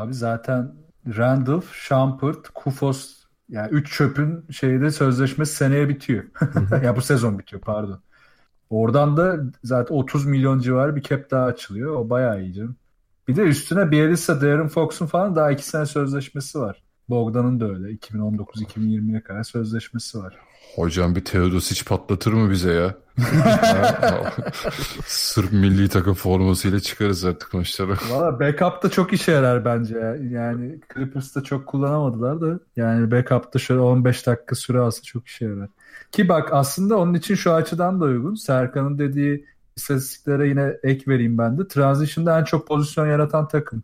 Abi zaten Randolph, Shumpert, Kufos yani 3 çöpün şeyde sözleşmesi seneye bitiyor. ya bu sezon bitiyor pardon. Oradan da zaten 30 milyon civarı bir cap daha açılıyor. O bayağı iyi canım. Bir de üstüne Bielitsa, Darren Fox'un falan daha 2 sene sözleşmesi var. Bogdan'ın da öyle. 2019-2020'ye kadar sözleşmesi var.
Hocam bir Teodosic patlatır mı bize ya? Sırp milli takım formasıyla çıkarız artık maçlara.
Valla backup'ta çok işe yarar bence. ya. Yani Clippers'ta çok kullanamadılar da yani backup'ta şöyle 15 dakika süre alsa çok işe yarar. Ki bak aslında onun için şu açıdan da uygun. Serkan'ın dediği istatistiklere yine ek vereyim ben de. Transition'da en çok pozisyon yaratan takım.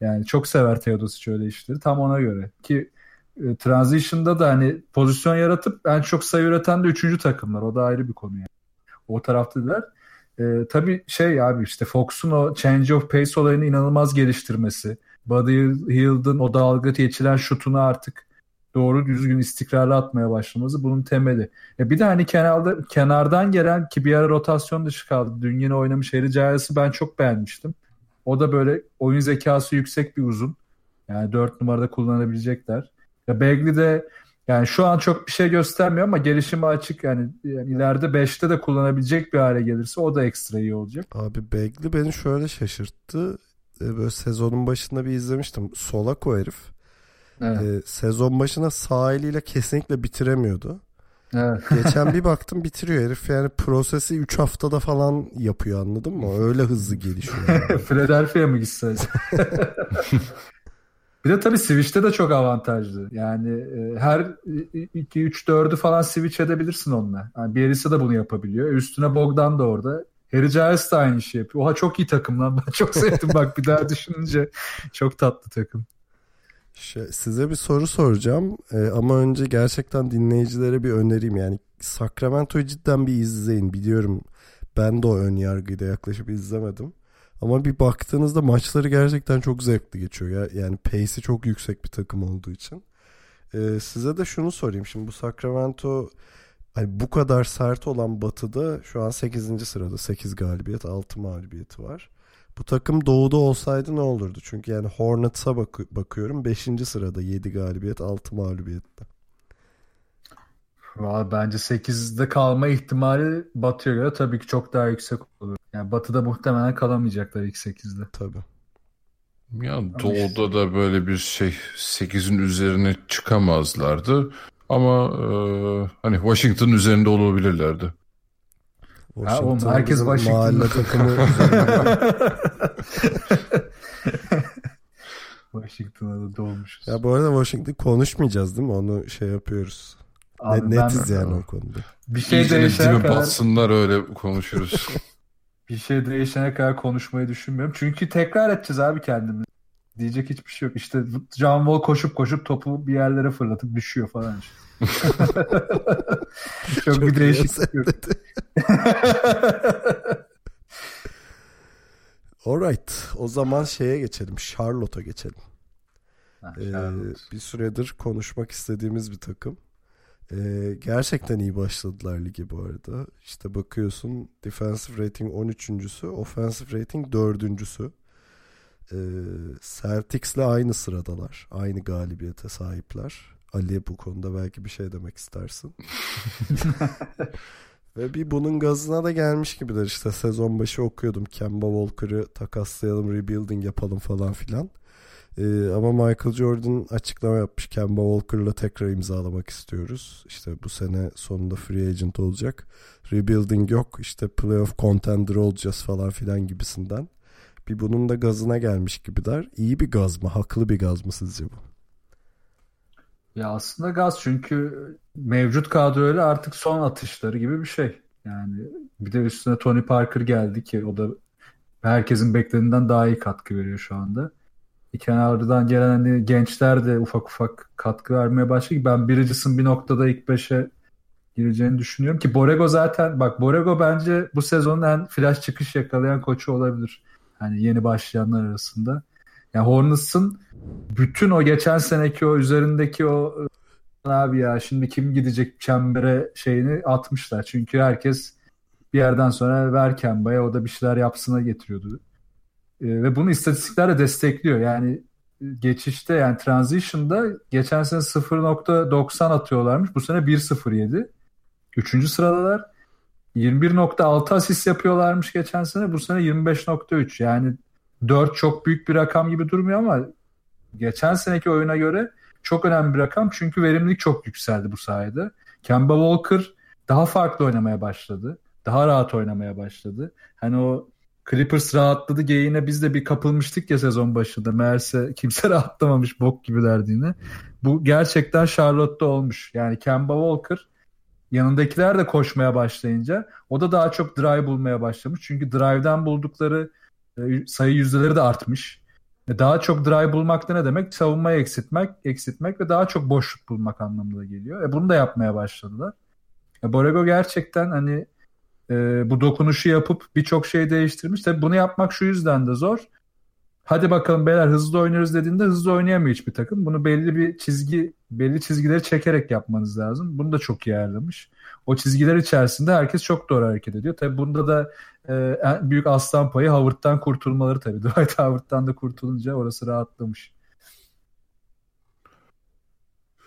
Yani çok sever Teodosic öyle işleri. Tam ona göre. Ki e, Transition'da da hani pozisyon yaratıp en çok sayı üreten de üçüncü takımlar. O da ayrı bir konu yani. O taraftalar. E, tabii şey abi işte Fox'un o change of pace olayını inanılmaz geliştirmesi. Buddy Hield'ın o dalga geçilen şutunu artık doğru düzgün istikrarlı atmaya başlaması bunun temeli. E bir de hani kenarda kenardan gelen ki bir ara rotasyon dışı kaldı. Dün yine oynamış Harry Giles'ı ben çok beğenmiştim. O da böyle oyun zekası yüksek bir uzun. Yani 4 numarada kullanabilecekler. Ya Bagley de yani şu an çok bir şey göstermiyor ama gelişimi açık. Yani, yani ileride 5'te de kullanabilecek bir hale gelirse o da ekstra iyi olacak.
Abi Bagley beni şöyle şaşırttı. Ee, Böyle sezonun başında bir izlemiştim. Solak o herif.
Evet.
Ee, sezon başına sağ eliyle kesinlikle bitiremiyordu.
Evet.
Geçen bir baktım bitiriyor herif yani prosesi 3 haftada falan yapıyor anladın mı? Öyle hızlı gelişiyor. yani.
Philadelphia'ya mı gitse? bir de tabii Switch'te de çok avantajlı. Yani e, her 2-3-4'ü falan switch edebilirsin onunla. Yani Bielitsa da bunu yapabiliyor. Üstüne Bogdan da orada. Harry Giles de aynı işi yapıyor. Oha çok iyi takım lan. Ben çok sevdim bak bir daha düşününce. Çok tatlı takım.
Şey, size bir soru soracağım Ee, ama önce gerçekten dinleyicilere bir önereyim yani Sacramento'yu cidden bir izleyin biliyorum ben de o ön yargıyla yaklaşıp izlemedim ama bir baktığınızda maçları gerçekten çok zevkli geçiyor ya yani pace'i çok yüksek bir takım olduğu için Ee, size de şunu sorayım şimdi bu Sacramento hani bu kadar sert olan batıda şu an 8. sırada 8 galibiyet 6 mağlubiyeti var bu takım doğuda olsaydı ne olurdu? Çünkü yani Hornets'a bak- bakıyorum 5. sırada 7 galibiyet 6 mağlubiyette.
Valla bence 8'de kalma ihtimali Batı'ya tabii ki çok daha yüksek olur. Yani Batı'da muhtemelen kalamayacaklar ilk 8'de.
Tabii.
Ya doğuda da böyle bir şey 8'in üzerine çıkamazlardı. Ama e, hani Washington üzerinde olabilirlerdi.
Ha, oğlum,
Washington
herkes Washington'da.
mahalle takımı
Washington'a da dolmuşuz.
ya bu arada Washington konuşmayacağız değil mi? Onu şey yapıyoruz.
Abi
Ne-
ben
netiz yani o konuda.
bir şey
İyice
değişene kadar
batsınlar öyle konuşuruz.
bir şey değişene kadar konuşmayı düşünmüyorum. Çünkü tekrar edeceğiz abi kendimizi. Diyecek hiçbir şey yok. İşte John Wall koşup koşup topu bir yerlere fırlatıp düşüyor falan işte. Çok, bir değişiklik yok.
Alright. O zaman şeye geçelim. Charlotte'a geçelim.
Ha,
Ee,
Charlotte.
bir süredir konuşmak istediğimiz bir takım. Ee, gerçekten iyi başladılar ligi bu arada. İşte bakıyorsun defensive rating 13.sü, offensive rating 4.sü. Ee, Celtics'le aynı sıradalar. Aynı galibiyete sahipler. Ali bu konuda belki bir şey demek istersin. Ve bir bunun gazına da gelmiş gibiler işte sezon başı okuyordum Kemba Walker'ı takaslayalım rebuilding yapalım falan filan. Ee, ama Michael Jordan açıklama yapmış Kemba Walker'la tekrar imzalamak istiyoruz. İşte bu sene sonunda free agent olacak. Rebuilding yok işte playoff contender olacağız falan filan gibisinden. Bir bunun da gazına gelmiş gibiler. İyi bir gaz mı? Haklı bir gaz mı sizce bu?
Ya aslında gaz çünkü mevcut kadroyla artık son atışları gibi bir şey. Yani bir de üstüne Tony Parker geldi ki o da herkesin beklediğinden daha iyi katkı veriyor şu anda. Kenardan gelen hani gençler de ufak ufak katkı vermeye başladı. Ben Bridges'ın bir noktada ilk beşe gireceğini düşünüyorum ki Borrego zaten bak Borrego bence bu sezonun en flash çıkış yakalayan koçu olabilir. Hani yeni başlayanlar arasında. Yani Hornets'ın bütün o geçen seneki o üzerindeki o abi ya şimdi kim gidecek çembere şeyini atmışlar. Çünkü herkes bir yerden sonra ver Kemba'ya o da bir şeyler yapsına getiriyordu. Ee, ve bunu istatistiklerle destekliyor. Yani geçişte yani transition'da geçen sene 0.90 atıyorlarmış. Bu sene 1.07. Üçüncü sıradalar. 21.6 asist yapıyorlarmış geçen sene. Bu sene 25.3. Yani 4 çok büyük bir rakam gibi durmuyor ama geçen seneki oyuna göre çok önemli bir rakam. Çünkü verimlilik çok yükseldi bu sayede. Kemba Walker daha farklı oynamaya başladı. Daha rahat oynamaya başladı. Hani o Clippers rahatladı geyiğine biz de bir kapılmıştık ya sezon başında. Meğerse kimse rahatlamamış bok gibilerdi yine. Bu gerçekten Charlotte'da olmuş. Yani Kemba Walker yanındakiler de koşmaya başlayınca o da daha çok drive bulmaya başlamış. Çünkü drive'den buldukları e, sayı yüzdeleri de artmış. E, daha çok drive bulmak da ne demek? Savunmayı eksiltmek, eksiltmek ve daha çok boşluk bulmak anlamında geliyor. E bunu da yapmaya başladılar. E Borrego gerçekten hani e, bu dokunuşu yapıp birçok şey değiştirmiş. Tabii bunu yapmak şu yüzden de zor. Hadi bakalım beyler hızlı oynuyoruz dediğinde hızlı oynayamıyor hiçbir takım. Bunu belli bir çizgi, belli çizgileri çekerek yapmanız lazım. Bunu da çok iyi ayarlamış. O çizgiler içerisinde herkes çok doğru hareket ediyor. Tabii bunda da e, en büyük aslan payı Howard'dan kurtulmaları tabii. Dwight Howard'dan da kurtulunca orası rahatlamış.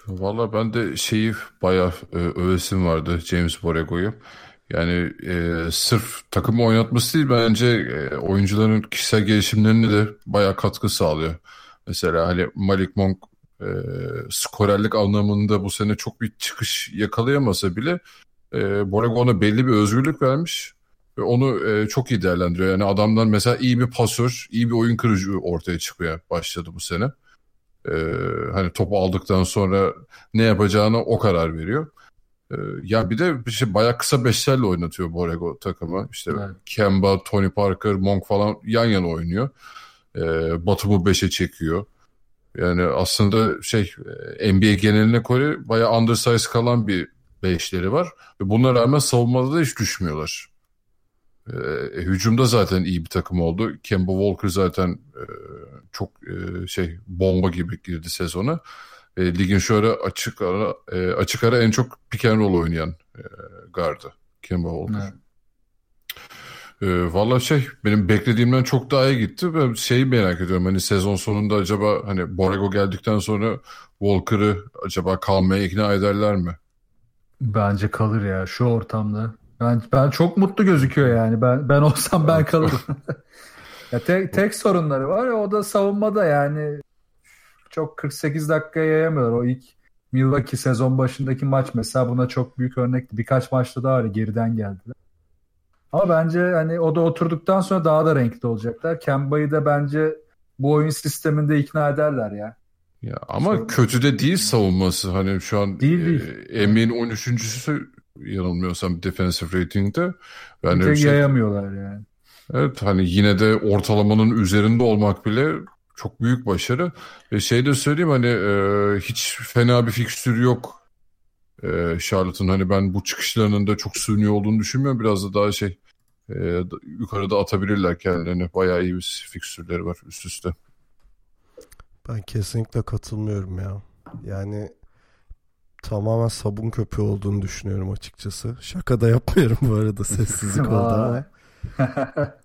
Valla ben de şeyi bayağı e, övesim vardı James Borrego'yu. Yani e, sırf takımı oynatması değil bence e, oyuncuların kişisel gelişimlerine de bayağı katkı sağlıyor. Mesela hani Malik Monk e, skorerlik anlamında bu sene çok bir çıkış yakalayamasa bile e, Borrego ona belli bir özgürlük vermiş ve onu e, çok iyi değerlendiriyor. Yani adamdan mesela iyi bir pasör, iyi bir oyun kırıcı ortaya çıkmaya başladı bu sene. E, hani topu aldıktan sonra ne yapacağına o karar veriyor. E, ya bir de bir şey bayağı kısa beşlerle oynatıyor Borrego takımı. İşte evet. Kemba, Tony Parker, Monk falan yan yana oynuyor. E, Batum'u beşe çekiyor. Yani aslında şey NBA geneline göre bayağı undersize kalan bir beşleri var. Ve buna rağmen savunmada da hiç düşmüyorlar. E, hücumda zaten iyi bir takım oldu. Kemba Walker zaten e, çok e, şey bomba gibi girdi sezona. E, ligin şu ara açık ara e, açık ara en çok pick and roll oynayan e, gardı Kemba Walker. Evet. E, Valla şey benim beklediğimden çok daha iyi gitti. Ben şeyi merak ediyorum hani sezon sonunda acaba hani Borrego geldikten sonra Walker'ı acaba kalmaya ikna ederler mi?
Bence kalır ya şu ortamda. Ben ben çok mutlu gözüküyor yani. Ben ben olsam ben kalırım. ya tek, tek sorunları var ya o da savunmada yani çok 48 dakikaya yayamıyorlar. O ilk Milwaukee sezon başındaki maç mesela buna çok büyük örnekti. Birkaç maçta daha öyle geriden geldiler. Ama bence hani o da oturduktan sonra daha da renkli olacaklar. Kemba'yı da bence bu oyun sisteminde ikna ederler ya.
Ya ama Sonra... kötü de değil savunması. Hani şu an değil, değil. E, NBA'nin 13.sü yanılmıyorsam defensive rating'de.
Yani Bir şey, yayamıyorlar yani.
Evet hani yine de ortalamanın üzerinde olmak bile çok büyük başarı. Ve şey de söyleyeyim hani e, hiç fena bir fikstür yok e, Charlotte'ın. Hani ben bu çıkışlarının da çok sürünüyor olduğunu düşünmüyorum. Biraz da daha şey e, yukarıda atabilirler kendilerini. Bayağı iyi bir fikstürleri var üst üste.
Ben kesinlikle katılmıyorum ya. Yani tamamen sabun köpüğü olduğunu düşünüyorum açıkçası. Şaka da yapmıyorum bu arada sessizlik oldu ama.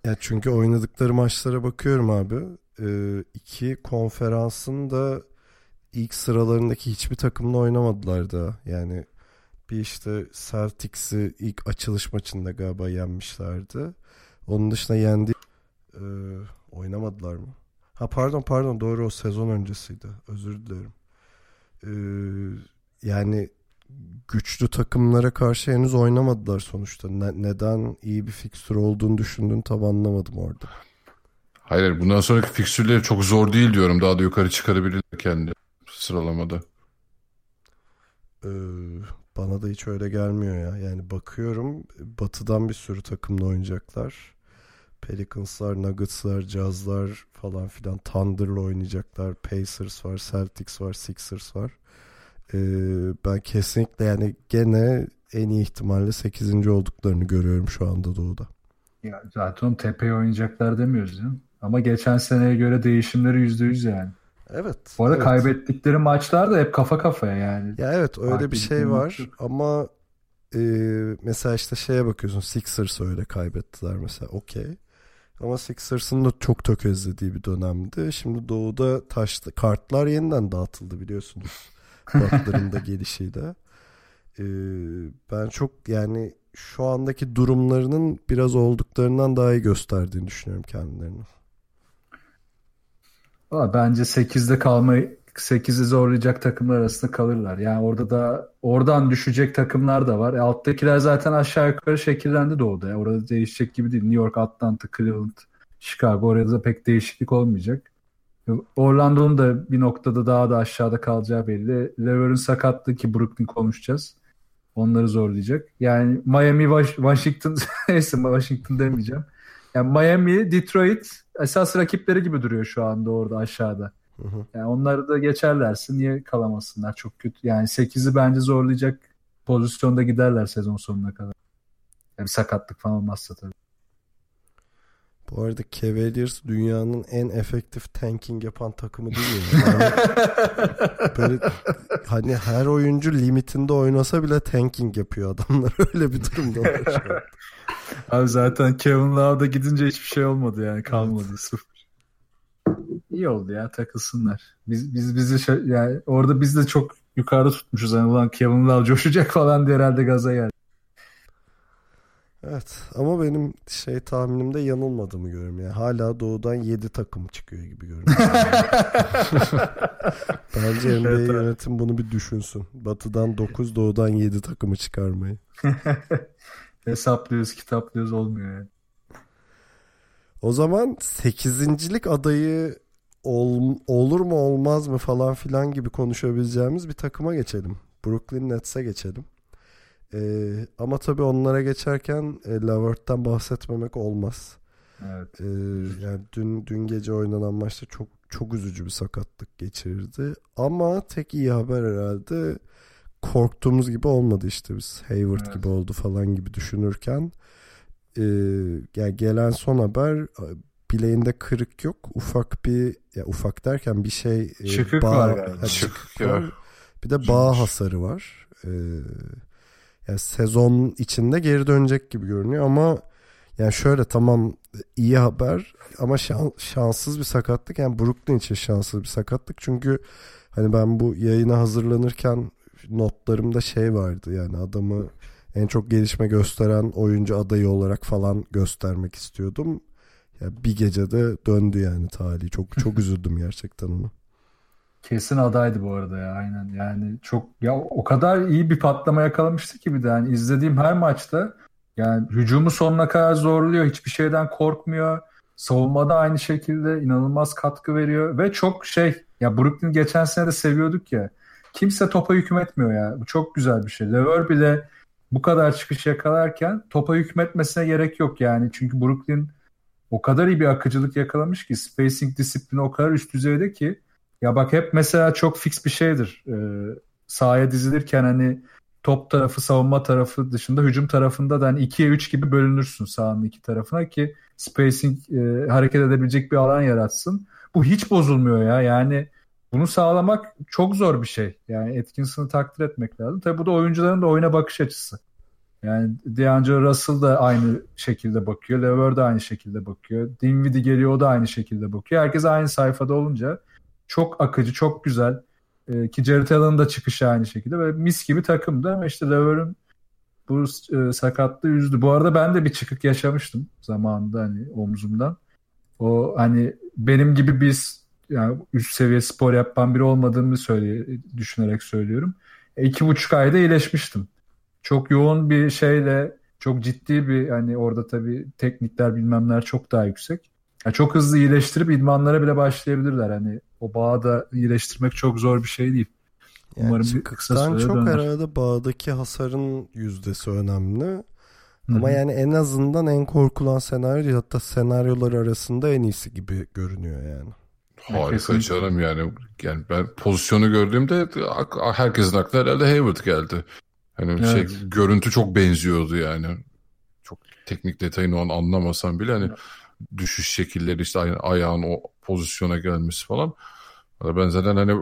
ya çünkü oynadıkları maçlara bakıyorum abi. E, iki konferansın da ilk sıralarındaki hiçbir takımla oynamadılar da. Yani bir işte Celtics'i ilk açılış maçında galiba yenmişlerdi. Onun dışında yendi e, oynamadılar mı? Ha pardon pardon doğru o sezon öncesiydi. Özür dilerim. E, yani güçlü takımlara karşı henüz oynamadılar sonuçta. Ne, neden iyi bir fikstür olduğunu düşündüğünü tam anlamadım orada.
Hayır bundan sonraki fikstürleri çok zor değil diyorum. Daha da yukarı çıkarabilirler kendi sıralamada.
Ee, bana da hiç öyle gelmiyor ya. Yani bakıyorum batıdan bir sürü takımla oynayacaklar. Pelicans'lar, Nuggets'lar, Jazz'lar falan filan Thunder'la oynayacaklar. Pacers var, Celtics var, Sixers var. Ee, ben kesinlikle yani gene en iyi ihtimalle 8. olduklarını görüyorum şu anda Doğu'da.
Ya zaten tepeye oynayacaklar demiyoruz ya. Ama geçen seneye göre değişimleri %100 yani.
Evet.
Bu arada
evet.
kaybettikleri maçlar da hep kafa kafaya yani.
Ya evet öyle
Fark
bir şey var
yok.
ama e, mesela işte şeye bakıyorsun Sixers öyle kaybettiler mesela okey. Ama Sixers'ın da çok tökezlediği bir dönemdi. Şimdi Doğu'da taşlı kartlar yeniden dağıtıldı biliyorsunuz. Kartların da gelişiyle. E, ben çok yani şu andaki durumlarının biraz olduklarından daha iyi gösterdiğini düşünüyorum kendilerini.
Valla bence 8'de kalmayı 8'i zorlayacak takımlar arasında kalırlar. Yani orada da oradan düşecek takımlar da var. E, alttakiler zaten aşağı yukarı şekillendi doğuda. Ya. Orada değişecek gibi değil. New York, Atlanta, Cleveland, Chicago orada da pek değişiklik olmayacak. E, Orlando'nun da bir noktada daha da aşağıda kalacağı belli. Lever'ın sakatlığı ki Brooklyn konuşacağız. Onları zorlayacak. Yani Miami, Wash- Washington neyse Washington demeyeceğim. Yani Miami, Detroit esas rakipleri gibi duruyor şu anda orada aşağıda.
Hı hı.
Yani onları da geçerlerse niye kalamasınlar? Çok kötü. Yani 8'i bence zorlayacak pozisyonda giderler sezon sonuna kadar. Yani sakatlık falan olmazsa tabii.
Bu arada Cavaliers dünyanın en efektif tanking yapan takımı değil mi? Yani böyle hani her oyuncu limitinde oynasa bile tanking yapıyor adamlar. Öyle bir durumda.
Abi zaten Kevin Love'da gidince hiçbir şey olmadı yani kalmadı sıfır. İyi oldu ya takılsınlar. Biz biz bizi şa- yani orada biz de çok yukarıda tutmuşuz. Yani ulan Kevin Love coşacak falan diye herhalde gaza geldi.
Evet ama benim şey tahminimde yanılmadığımı görüyorum. Yani hala doğudan 7 takım çıkıyor gibi görünüyor. Bence NBA
Evet,
yönetim bunu bir düşünsün. Batıdan 9 doğudan 7 takımı çıkarmayı.
Hesaplıyoruz, kitaplıyoruz olmuyor yani.
O zaman 8.lik adayı ol- olur mu olmaz mı falan filan gibi konuşabileceğimiz bir takıma geçelim. Brooklyn Nets'e geçelim. Ee, ama tabii onlara geçerken e, Levert'ten bahsetmemek olmaz.
Evet.
Ee, yani dün dün gece oynanan maçta çok çok üzücü bir sakatlık geçirdi. Ama tek iyi haber herhalde korktuğumuz gibi olmadı işte biz. Hayward
Evet.
gibi oldu falan gibi düşünürken e, yani gelen son haber bileğinde kırık yok. Ufak bir ya ufak derken bir şey e,
Çıkık var galiba.
ha,
Çıkık
çıkık var. Bir de bağ hasarı var. Ee, yani sezon içinde geri dönecek gibi görünüyor ama yani şöyle tamam iyi haber ama şan- şanssız bir sakatlık. Yani Brooklyn için şanssız bir sakatlık. Çünkü hani ben bu yayına hazırlanırken notlarımda şey vardı yani adamı en çok gelişme gösteren oyuncu adayı olarak falan göstermek istiyordum. Ya bir gecede döndü yani talihi. Çok çok üzüldüm gerçekten onu.
Kesin adaydı bu arada ya aynen. Yani çok ya o kadar iyi bir patlama yakalamıştı ki bir de yani izlediğim her maçta yani hücumu sonuna kadar zorluyor. Hiçbir şeyden korkmuyor. Savunmada aynı şekilde inanılmaz katkı veriyor ve çok şey ya Brooklyn geçen sene de seviyorduk ya. Kimse topa hükmetmiyor ya. Bu çok güzel bir şey. Lever bile bu kadar çıkış yakalarken topa hükmetmesine gerek yok yani. Çünkü Brooklyn o kadar iyi bir akıcılık yakalamış ki spacing disiplini o kadar üst düzeyde ki ya bak hep mesela çok fix bir şeydir. Ee, sahaya dizilirken hani top tarafı savunma tarafı dışında hücum tarafında da hani 2'ye 3 gibi bölünürsün sahanın iki tarafına ki spacing e, hareket edebilecek bir alan yaratsın. Bu hiç bozulmuyor ya. Yani bunu sağlamak çok zor bir şey. Yani Atkinson'ı takdir etmek lazım. Tabii bu da oyuncuların da oyuna bakış açısı. Yani D'Angelo Russell da aynı şekilde bakıyor. Lever de aynı şekilde bakıyor. Dinwiddie geliyor o da aynı şekilde bakıyor. Herkes aynı sayfada olunca çok akıcı, çok güzel. Ee, ki Jared Allen'ın da çıkışı aynı şekilde. Böyle mis gibi takımdı ama işte Lever'ın bu e, sakatlığı üzdü. Bu arada ben de bir çıkık yaşamıştım zamanında hani omzumdan. O hani benim gibi biz yani üst seviye spor yapan biri olmadığımı söyle, düşünerek söylüyorum. E, iki buçuk ayda iyileşmiştim. Çok yoğun bir şeyle çok ciddi bir hani orada tabii teknikler bilmemler çok daha yüksek. Yani çok hızlı iyileştirip idmanlara bile başlayabilirler. Hani o bağı da iyileştirmek çok zor bir şey değil.
Yani
Umarım bir kısa sürede
çok
döner.
herhalde bağdaki hasarın yüzdesi önemli.
Hı
Ama yani en azından en korkulan senaryo değil, hatta senaryolar arasında en iyisi gibi görünüyor yani.
Harika
Kesinlikle.
canım yani. Yani ben pozisyonu gördüğümde herkesin aklına herhalde Hayward geldi. Hani şey
Evet.
görüntü çok benziyordu yani. Çok teknik detayını o an anlamasam bile hani düşüş şekilleri işte ay- ayağın o pozisyona gelmesi falan. Ben zaten hani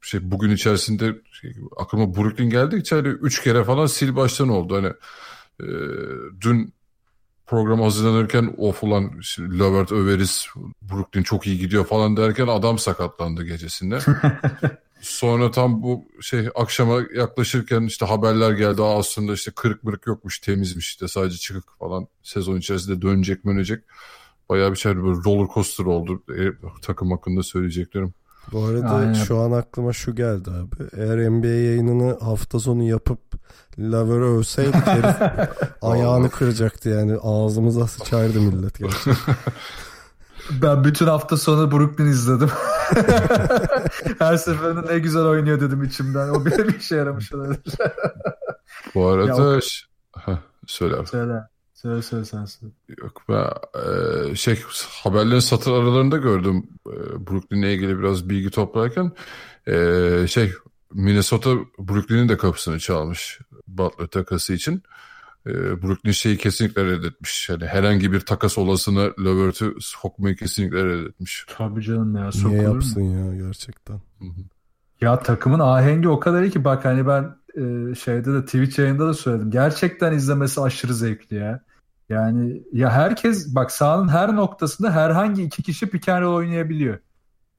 şey bugün içerisinde şey, aklıma Brooklyn geldikçe hani üç kere falan sil baştan oldu. Hani e, dün program hazırlanırken of ulan Levert överiz Brooklyn çok iyi gidiyor falan derken adam sakatlandı gecesinde. Sonra tam bu şey akşama yaklaşırken işte haberler geldi. Aa, aslında işte kırık mırık yokmuş temizmiş işte sadece çıkık falan sezon içerisinde dönecek dönecek. Bayağı bir şey böyle roller coaster oldu e, takım hakkında söyleyeceklerim.
Bu arada
Aynen.
şu an aklıma şu geldi abi. Eğer NBA yayınını hafta sonu yapıp Laver'ı övseydik herif ayağını kıracaktı yani. Ağzımıza sıçardı millet gerçekten.
Ben bütün hafta sonu Brooklyn izledim. Her seferinde ne güzel oynuyor dedim içimden. O bile bir işe yaramış olabilir.
Bu arada
Ya o-
Heh, söyle abi.
Söyle. Söyle söyle sen söyle.
Yok ben e, şey haberlerin satır aralarında gördüm e, Brooklyn'le ilgili biraz bilgi toplarken e, şey Minnesota Brooklyn'in de kapısını çalmış Butler takası için. E, Brooklyn şeyi kesinlikle reddetmiş. Yani herhangi bir takas olasını Levert'ü sokmayı kesinlikle reddetmiş.
Tabii canım ya.
Niye
sokulur mu?
yapsın ya gerçekten.
Hı hı.
Ya takımın ahengi o kadar iyi ki bak hani ben e, şeyde de Twitch yayında da söyledim. Gerçekten izlemesi aşırı zevkli ya. Yani ya herkes bak sahanın her noktasında herhangi iki kişi pick and oynayabiliyor.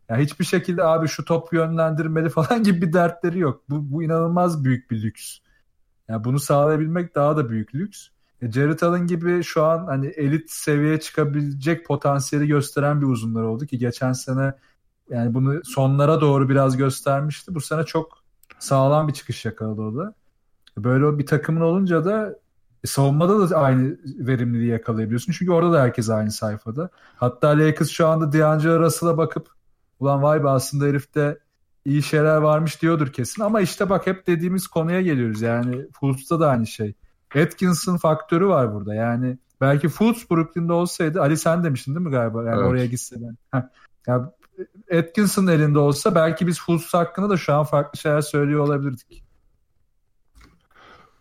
Ya hiçbir şekilde abi şu top yönlendirmeli falan gibi bir dertleri yok. Bu, bu inanılmaz büyük bir lüks. Ya bunu sağlayabilmek daha da büyük lüks. E, Jared Allen gibi şu an hani elit seviyeye çıkabilecek potansiyeli gösteren bir uzunlar oldu ki geçen sene yani bunu sonlara doğru biraz göstermişti. Bu sene çok sağlam bir çıkış yakaladı o da. Böyle bir takımın olunca da e, savunmada da aynı verimliliği yakalayabiliyorsun. Çünkü orada da herkes aynı sayfada. Hatta Lakers şu anda D'Angelo Russell'a bakıp ulan vay be aslında herifte iyi şeyler varmış diyordur kesin. Ama işte bak hep dediğimiz konuya geliyoruz. Yani Fultz'ta da aynı şey. Atkinson faktörü var burada. Yani belki Fultz Brooklyn'de olsaydı Ali sen demiştin değil mi galiba? Yani
Evet.
oraya gitse ben. Ya Atkinson elinde olsa belki biz Fultz hakkında da şu an farklı şeyler söylüyor olabilirdik.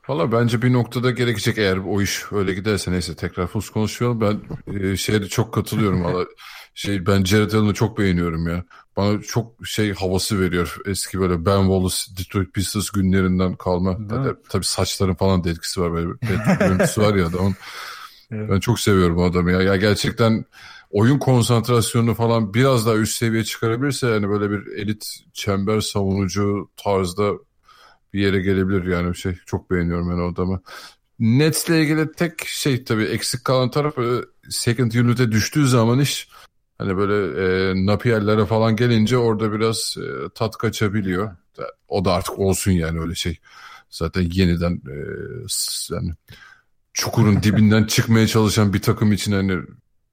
Valla bence bir noktada gerekecek eğer o iş öyle giderse neyse tekrar Fus konuşuyorum. Ben e, şeye çok katılıyorum valla. Şey, ben Jared Allen'ı çok beğeniyorum ya. Bana çok şey havası veriyor. Eski böyle Ben Wallace, Detroit Pistons günlerinden kalma. Tabii, tabii saçların falan da etkisi var. Böyle bir var ya adamın.
Evet.
Ben çok seviyorum adamı ya. Ya gerçekten oyun konsantrasyonunu falan biraz daha üst seviye çıkarabilirse yani böyle bir elit çember savunucu tarzda bir yere gelebilir yani şey çok beğeniyorum ben o adamı. Nets'le ilgili tek şey tabii eksik kalan taraf e, second unit'e düştüğü zaman iş hani böyle e, Napier'lere falan gelince orada biraz e, tat kaçabiliyor. O da artık olsun yani öyle şey. Zaten yeniden e, yani çukurun dibinden çıkmaya çalışan bir takım için hani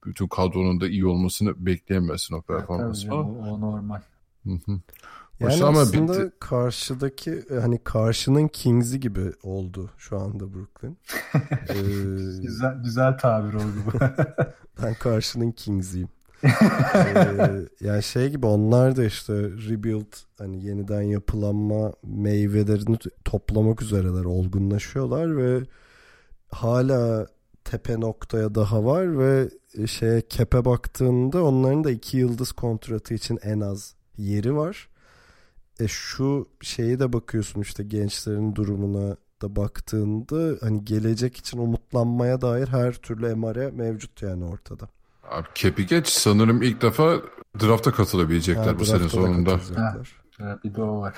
bütün kadronun da iyi olmasını bekleyemezsin o
Tabii
performansı falan.
o, o normal.
Hı hı.
Yani
Hoş
aslında
bitti.
karşıdaki e, hani karşının Kings'i gibi oldu şu anda Brooklyn. Ee,
Güzel güzel tabir oldu bu.
ben karşının Kings'iyim. Ee, yani şey gibi onlar da işte rebuild hani yeniden yapılanma meyvelerini toplamak üzereler olgunlaşıyorlar ve hala tepe noktaya daha var ve şeye kepe baktığında onların da iki yıldız kontratı için en az yeri var. E şu şeyi de bakıyorsun işte gençlerin durumuna tarafta baktığında hani gelecek için umutlanmaya dair her türlü emare mevcut yani ortada.
Abi kepi geç sanırım ilk defa drafta katılabilecekler
Ha,
bu sene
drafta da
sonunda.
Evet, bir de o var.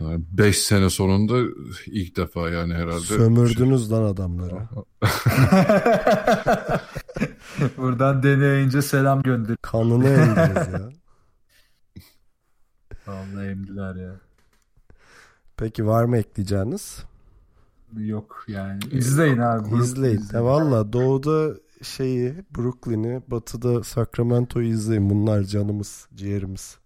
5 sene sonunda ilk defa yani herhalde.
Sömürdünüz lan adamları.
Buradan deneyince selam gönder.
Kanını emdiniz ya.
Vallahi emdiler ya.
Peki var mı ekleyeceğiniz?
Yok yani. İzleyin abi. Brooklyn
İzleyin. E valla doğuda şeyi Brooklyn'i batıda Sacramento'yu izleyin. Bunlar canımız, ciğerimiz.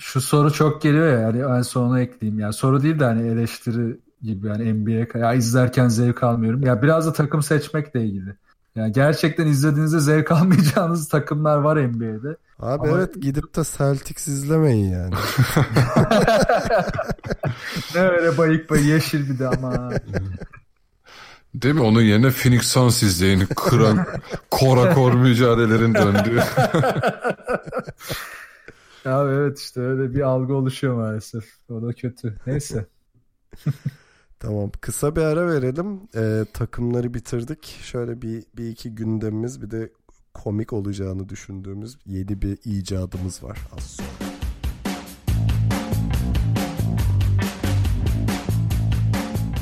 Şu soru çok geliyor ya yani en sona ekleyeyim. Yani soru değil de hani eleştiri gibi yani NBA ya izlerken zevk almıyorum. Ya biraz da takım seçmekle ilgili. Yani gerçekten izlediğinizde zevk almayacağınız takımlar var NBA'de.
Abi
Ama-
evet gidip de Celtics izlemeyin yani.
Ne öyle bayık bayık yeşil bir de ama.
Değil mi? Onun yerine Phoenix Suns izleyin. Kıran, kora kor mücadelelerin döndüğü.
ya evet işte öyle bir algı oluşuyor maalesef. O da kötü. Neyse.
Tamam kısa bir ara verelim. Ee, takımları bitirdik. Şöyle bir, bir iki gündemimiz bir de komik olacağını düşündüğümüz yeni bir icadımız var az sonra.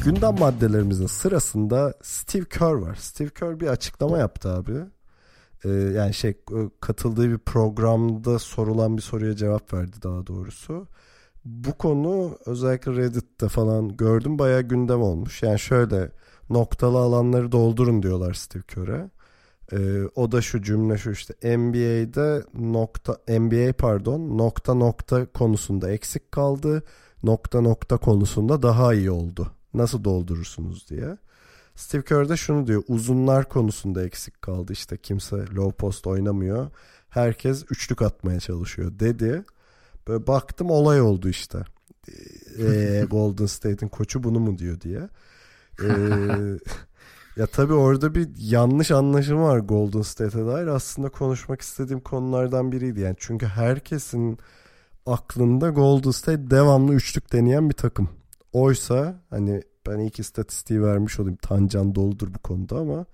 Gündem maddelerimizin sırasında Steve Kerr var. Steve Kerr bir açıklama yaptı abi. Ee, yani şey katıldığı bir programda sorulan bir soruya cevap verdi daha doğrusu. Bu konu özellikle Reddit'te falan gördüm bayağı gündem olmuş. Yani şöyle noktalı alanları doldurun diyorlar Steve Kerr'e. Ee, o da şu cümle şu işte NBA'de nokta NBA pardon nokta nokta konusunda eksik kaldı. Nokta nokta konusunda daha iyi oldu. Nasıl doldurursunuz diye. Steve Kerr de şunu diyor. Uzunlar konusunda eksik kaldı. İşte kimse low post oynamıyor. Herkes üçlük atmaya çalışıyor dedi. Böyle baktım olay oldu işte. Ee, Golden State'in koçu bunu mu diyor diye. Ee, ya tabii orada bir yanlış anlaşılma var Golden State'e dair. Aslında konuşmak istediğim konulardan biriydi. Yani çünkü herkesin aklında Golden State devamlı üçlük deneyen bir takım. Oysa hani ben ilk istatistiği vermiş olayım. Tancan doludur bu konuda ama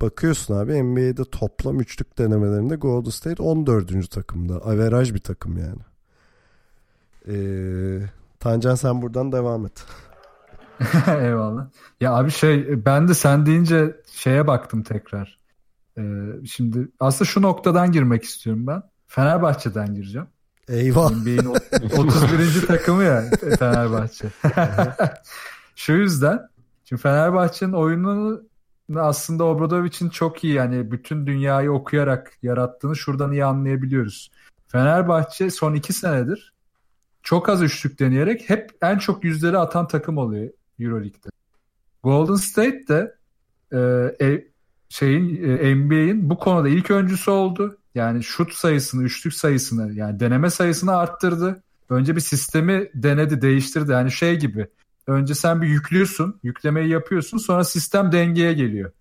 bakıyorsun abi NBA'de toplam üçlük denemelerinde Golden State 14. takımda. Averaj bir takım yani. Ee, Tancan sen buradan devam et.
Eyvallah. Ya abi şey ben de sen deyince şeye baktım tekrar. Ee, şimdi aslında şu noktadan girmek istiyorum ben. Fenerbahçe'den gireceğim.
Eyvah.
NBA'in o- 31. takımı ya Fenerbahçe. Şu yüzden şimdi Fenerbahçe'nin oyununu aslında Obradovic'in çok iyi yani bütün dünyayı okuyarak yarattığını şuradan iyi anlayabiliyoruz. Fenerbahçe son iki senedir çok az üçlük deneyerek hep en çok yüzleri atan takım oluyor Euroleague'de. Golden State de e, e, şeyin e, NBA'in bu konuda ilk öncüsü oldu. Yani şut sayısını, üçlük sayısını yani deneme sayısını arttırdı. Önce bir sistemi denedi, değiştirdi. Yani şey gibi. Önce sen bir yüklüyorsun, yüklemeyi yapıyorsun, sonra sistem dengeye geliyor.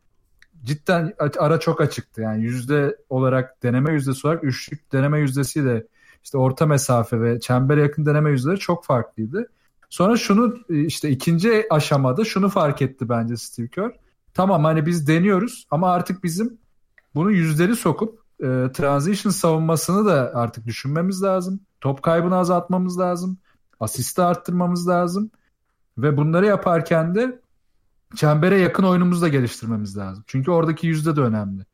Cidden ara çok açıktı. Yani yüzde olarak deneme yüzdesi olarak üçlük deneme yüzdesiyle işte orta mesafe ve çembere yakın deneme yüzdeleri çok farklıydı. Sonra şunu işte ikinci aşamada şunu fark etti bence Steve Kerr. Tamam hani biz deniyoruz ama artık bizim bunu yüzleri sokup e, transition savunmasını da artık düşünmemiz lazım. Top kaybını azaltmamız lazım. Asisti arttırmamız lazım. Ve bunları yaparken de çembere yakın oyunumuzu da geliştirmemiz lazım. Çünkü oradaki yüzde de önemli.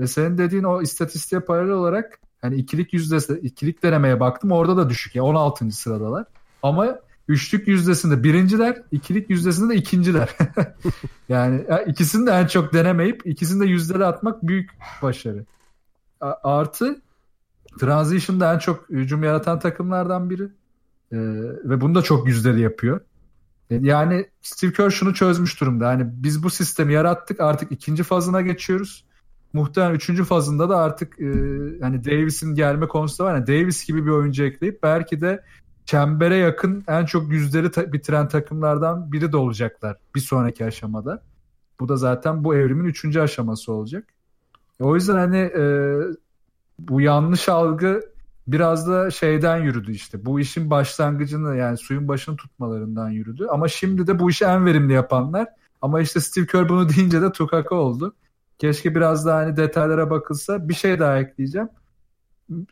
Ve senin dediğin o istatistiğe paralel olarak hani ikilik yüzdesi, ikilik denemeye baktım orada da düşük. Yani 16. sıradalar. Ama üçlük yüzdesinde birinciler, ikilik yüzdesinde de ikinciler. yani ikisini de en çok denemeyip ikisini de yüzleri atmak büyük başarı. Artı transition'da en çok hücum yaratan takımlardan biri. Ee, ve bunu da çok yüzdeli yapıyor. Yani Steve Kerr şunu çözmüş durumda. Hani biz bu sistemi yarattık artık ikinci fazına geçiyoruz. Muhtemelen üçüncü fazında da artık e, hani Davis'in gelme konusu var. Yani Davis gibi bir oyuncu ekleyip belki de çembere yakın en çok yüzleri ta- bitiren takımlardan biri de olacaklar bir sonraki aşamada. Bu da zaten bu evrimin üçüncü aşaması olacak. O yüzden hani e, bu yanlış algı biraz da şeyden yürüdü işte. Bu işin başlangıcını yani suyun başını tutmalarından yürüdü. Ama şimdi de bu işi en verimli yapanlar. Ama işte Steve Kerr bunu deyince de tukaka oldu. Keşke biraz daha hani detaylara bakılsa. Bir şey daha ekleyeceğim.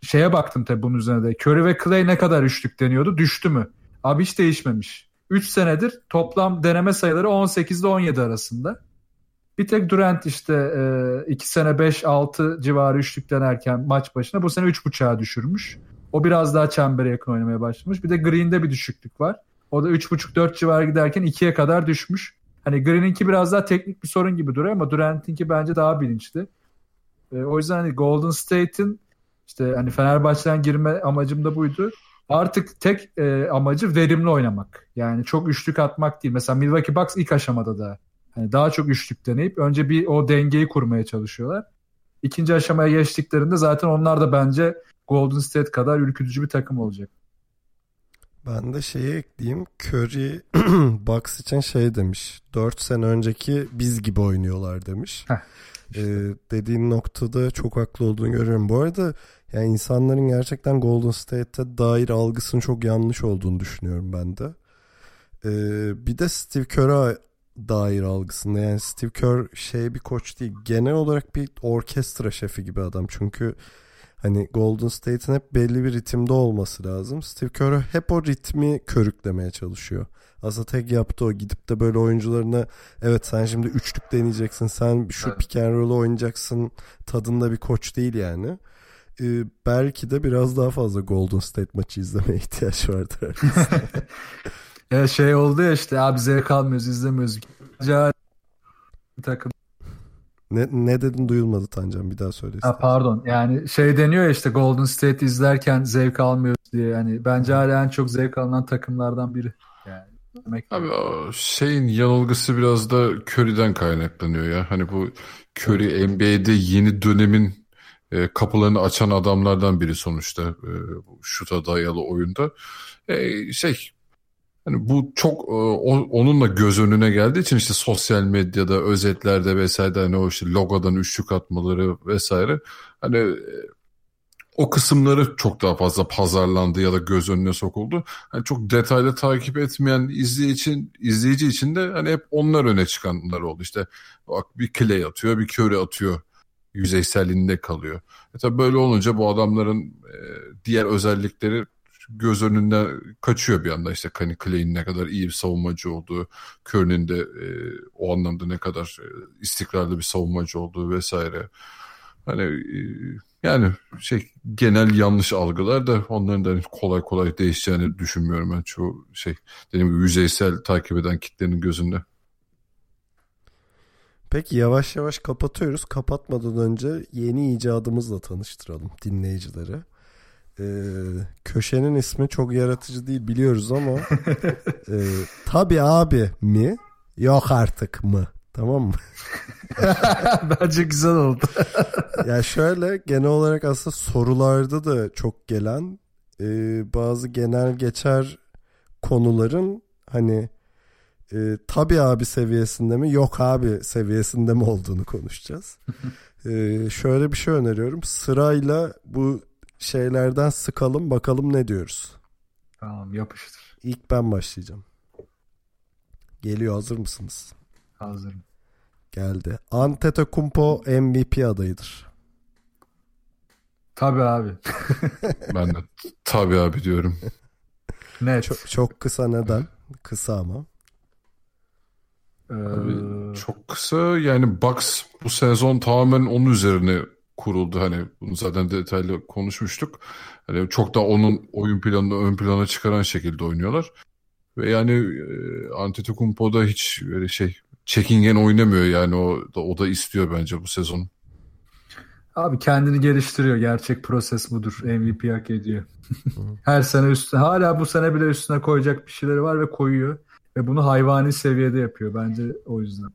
Şeye baktım tabii bunun üzerine de. Curry ve Clay ne kadar üçlük deniyordu? Düştü mü? Abi hiç değişmemiş. 3 senedir toplam deneme sayıları 18 ile 17 arasında. Bir tek Durant işte 2 e, sene 5-6 civarı üçlük denerken maç başına bu sene 3.5'a düşürmüş. O biraz daha çembere yakın oynamaya başlamış. Bir de Green'de bir düşüklük var. O da 3.5-4 civarı giderken 2'ye kadar düşmüş. Hani Green'inki biraz daha teknik bir sorun gibi duruyor ama Durant'inki bence daha bilinçli. E, o yüzden hani Golden State'in işte hani Fenerbahçe'den girme amacım da buydu. Artık tek e, amacı verimli oynamak. Yani çok üçlük atmak değil. Mesela Milwaukee Bucks ilk aşamada da hani daha çok üçlük deneyip önce bir o dengeyi kurmaya çalışıyorlar. İkinci aşamaya geçtiklerinde zaten onlar da bence Golden State kadar ürkütücü bir takım olacak.
Ben de şeyi ekleyeyim. Curry Bucks için şey demiş. 4 sene önceki biz gibi oynuyorlar demiş. Heh, işte. ee, dediğin noktada çok haklı olduğunu görüyorum. Bu arada yani insanların gerçekten Golden State'e dair algısının çok yanlış olduğunu düşünüyorum ben de. Ee, bir de Steve Kerr'a dair algısında yani Steve Kerr şey bir koç değil genel olarak bir orkestra şefi gibi adam çünkü hani Golden State'in hep belli bir ritimde olması lazım. Steve Kerr hep o ritmi körüklemeye çalışıyor. Aslında tek yaptığı o gidip de böyle oyuncularına evet sen şimdi üçlük deneyeceksin sen şu evet. pick and roll'u oynayacaksın tadında bir koç değil yani. Ee, belki de biraz daha fazla Golden State maçı izlemeye ihtiyaç vardır.
ya şey oldu ya işte abi zevk almıyoruz izlemiyoruz. Bir takım
ne, ne dedin duyulmadı Tancan bir daha söyle.
Ha, pardon yani şey deniyor ya işte Golden State izlerken zevk almıyoruz diye yani bence hala en çok zevk alınan takımlardan biri. Yani
demek Abi o şeyin yanılgısı biraz da Curry'den kaynaklanıyor ya. Hani bu Curry NBA'de yeni dönemin e, kapılarını açan adamlardan biri sonuçta e, şuta dayalı oyunda. E, şey Hani bu çok e, onunla göz önüne geldiği için işte sosyal medyada, özetlerde vesaire hani o işte logodan üçlük atmaları vesaire hani e, o kısımları çok daha fazla pazarlandı ya da göz önüne sokuldu. Hani çok detaylı takip etmeyen izleyici için izleyici için de hani hep onlar öne çıkanlar oldu. İşte bak bir Clay atıyor, bir Curry atıyor yüzeyselliğinde kalıyor. E tabii böyle olunca bu adamların e, diğer özellikleri göz önünden kaçıyor bir anda işte hani Clay'in ne kadar iyi bir savunmacı olduğu, Curry'nin de e, o anlamda ne kadar e, istikrarlı bir savunmacı olduğu vesaire. Hani e, yani şey genel yanlış algılar da onların da kolay kolay değişeceğini düşünmüyorum ben çoğu şey dediğim gibi yüzeysel takip eden kitlenin gözünde.
Peki yavaş yavaş kapatıyoruz. Kapatmadan önce yeni icadımızla tanıştıralım dinleyicileri. Ee, köşenin ismi çok yaratıcı değil biliyoruz ama e, tabi abi mi yok artık mı tamam mı?
Bence güzel oldu.
ya şöyle genel olarak aslında sorularda da çok gelen e, bazı genel geçer konuların hani e, tabi abi seviyesinde mi yok abi seviyesinde mi olduğunu konuşacağız. e, şöyle bir şey öneriyorum. Sırayla bu şeylerden sıkalım bakalım ne diyoruz.
Tamam yapıştır.
İlk ben başlayacağım. Geliyor hazır mısınız?
Hazırım.
Geldi. Antetokounmpo MVP adayıdır.
Tabii abi.
ben de tabii abi diyorum.
Net. Çok, çok kısa neden? Kısa ama.
Abi, çok kısa yani Bucks bu sezon tamamen onun üzerine kuruldu. Hani bunu zaten detaylı konuşmuştuk. Hani çok da onun oyun planını ön plana çıkaran şekilde oynuyorlar. Ve yani e, Antetokounmpo da hiç böyle şey çekingen oynamıyor yani o da, o da istiyor bence bu sezon.
Abi kendini geliştiriyor. Gerçek proses budur. MVP hak ediyor. Her sene üstüne hala bu sene bile üstüne koyacak bir şeyleri var ve koyuyor. Ve bunu hayvani seviyede yapıyor. Bence o yüzden.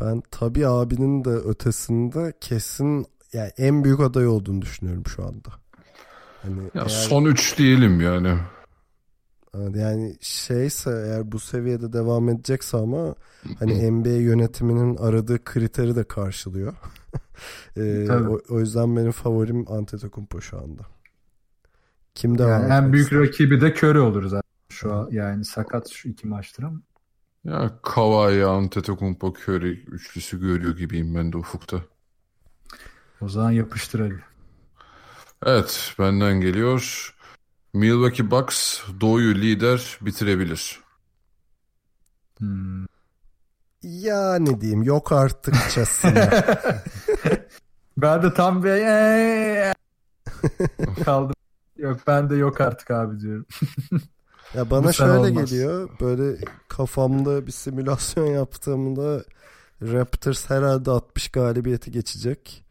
Ben tabii abinin de ötesinde kesin yani en büyük aday olduğunu düşünüyorum şu anda.
Hani ya eğer, son 3 diyelim yani.
Yani şeyse eğer bu seviyede devam edecekse ama hani NBA yönetiminin aradığı kriteri de karşılıyor. e, o, o yüzden benim favorim Antetokounmpo şu anda. Kim devam
Yani en büyük
ister?
rakibi de Curry olur zaten. Şu an yani sakat şu iki maçtır ama.
Ya Kawhi, Antetokounmpo, Curry üçlüsü görüyor gibiyim ben de ufukta.
O zaman yapıştır Ali.
Evet, benden geliyor. Milwaukee Bucks Doğu'yu lider bitirebilir.
Hmm.
Ya ne diyeyim yok artıkçasına.
Ben de tam bir kaldım. Yok ben de yok artık abi diyorum.
Ya bana
Bu
şöyle
olmaz.
geliyor. Böyle kafamda bir simülasyon yaptığımda Raptors herhalde 60 galibiyeti geçecek.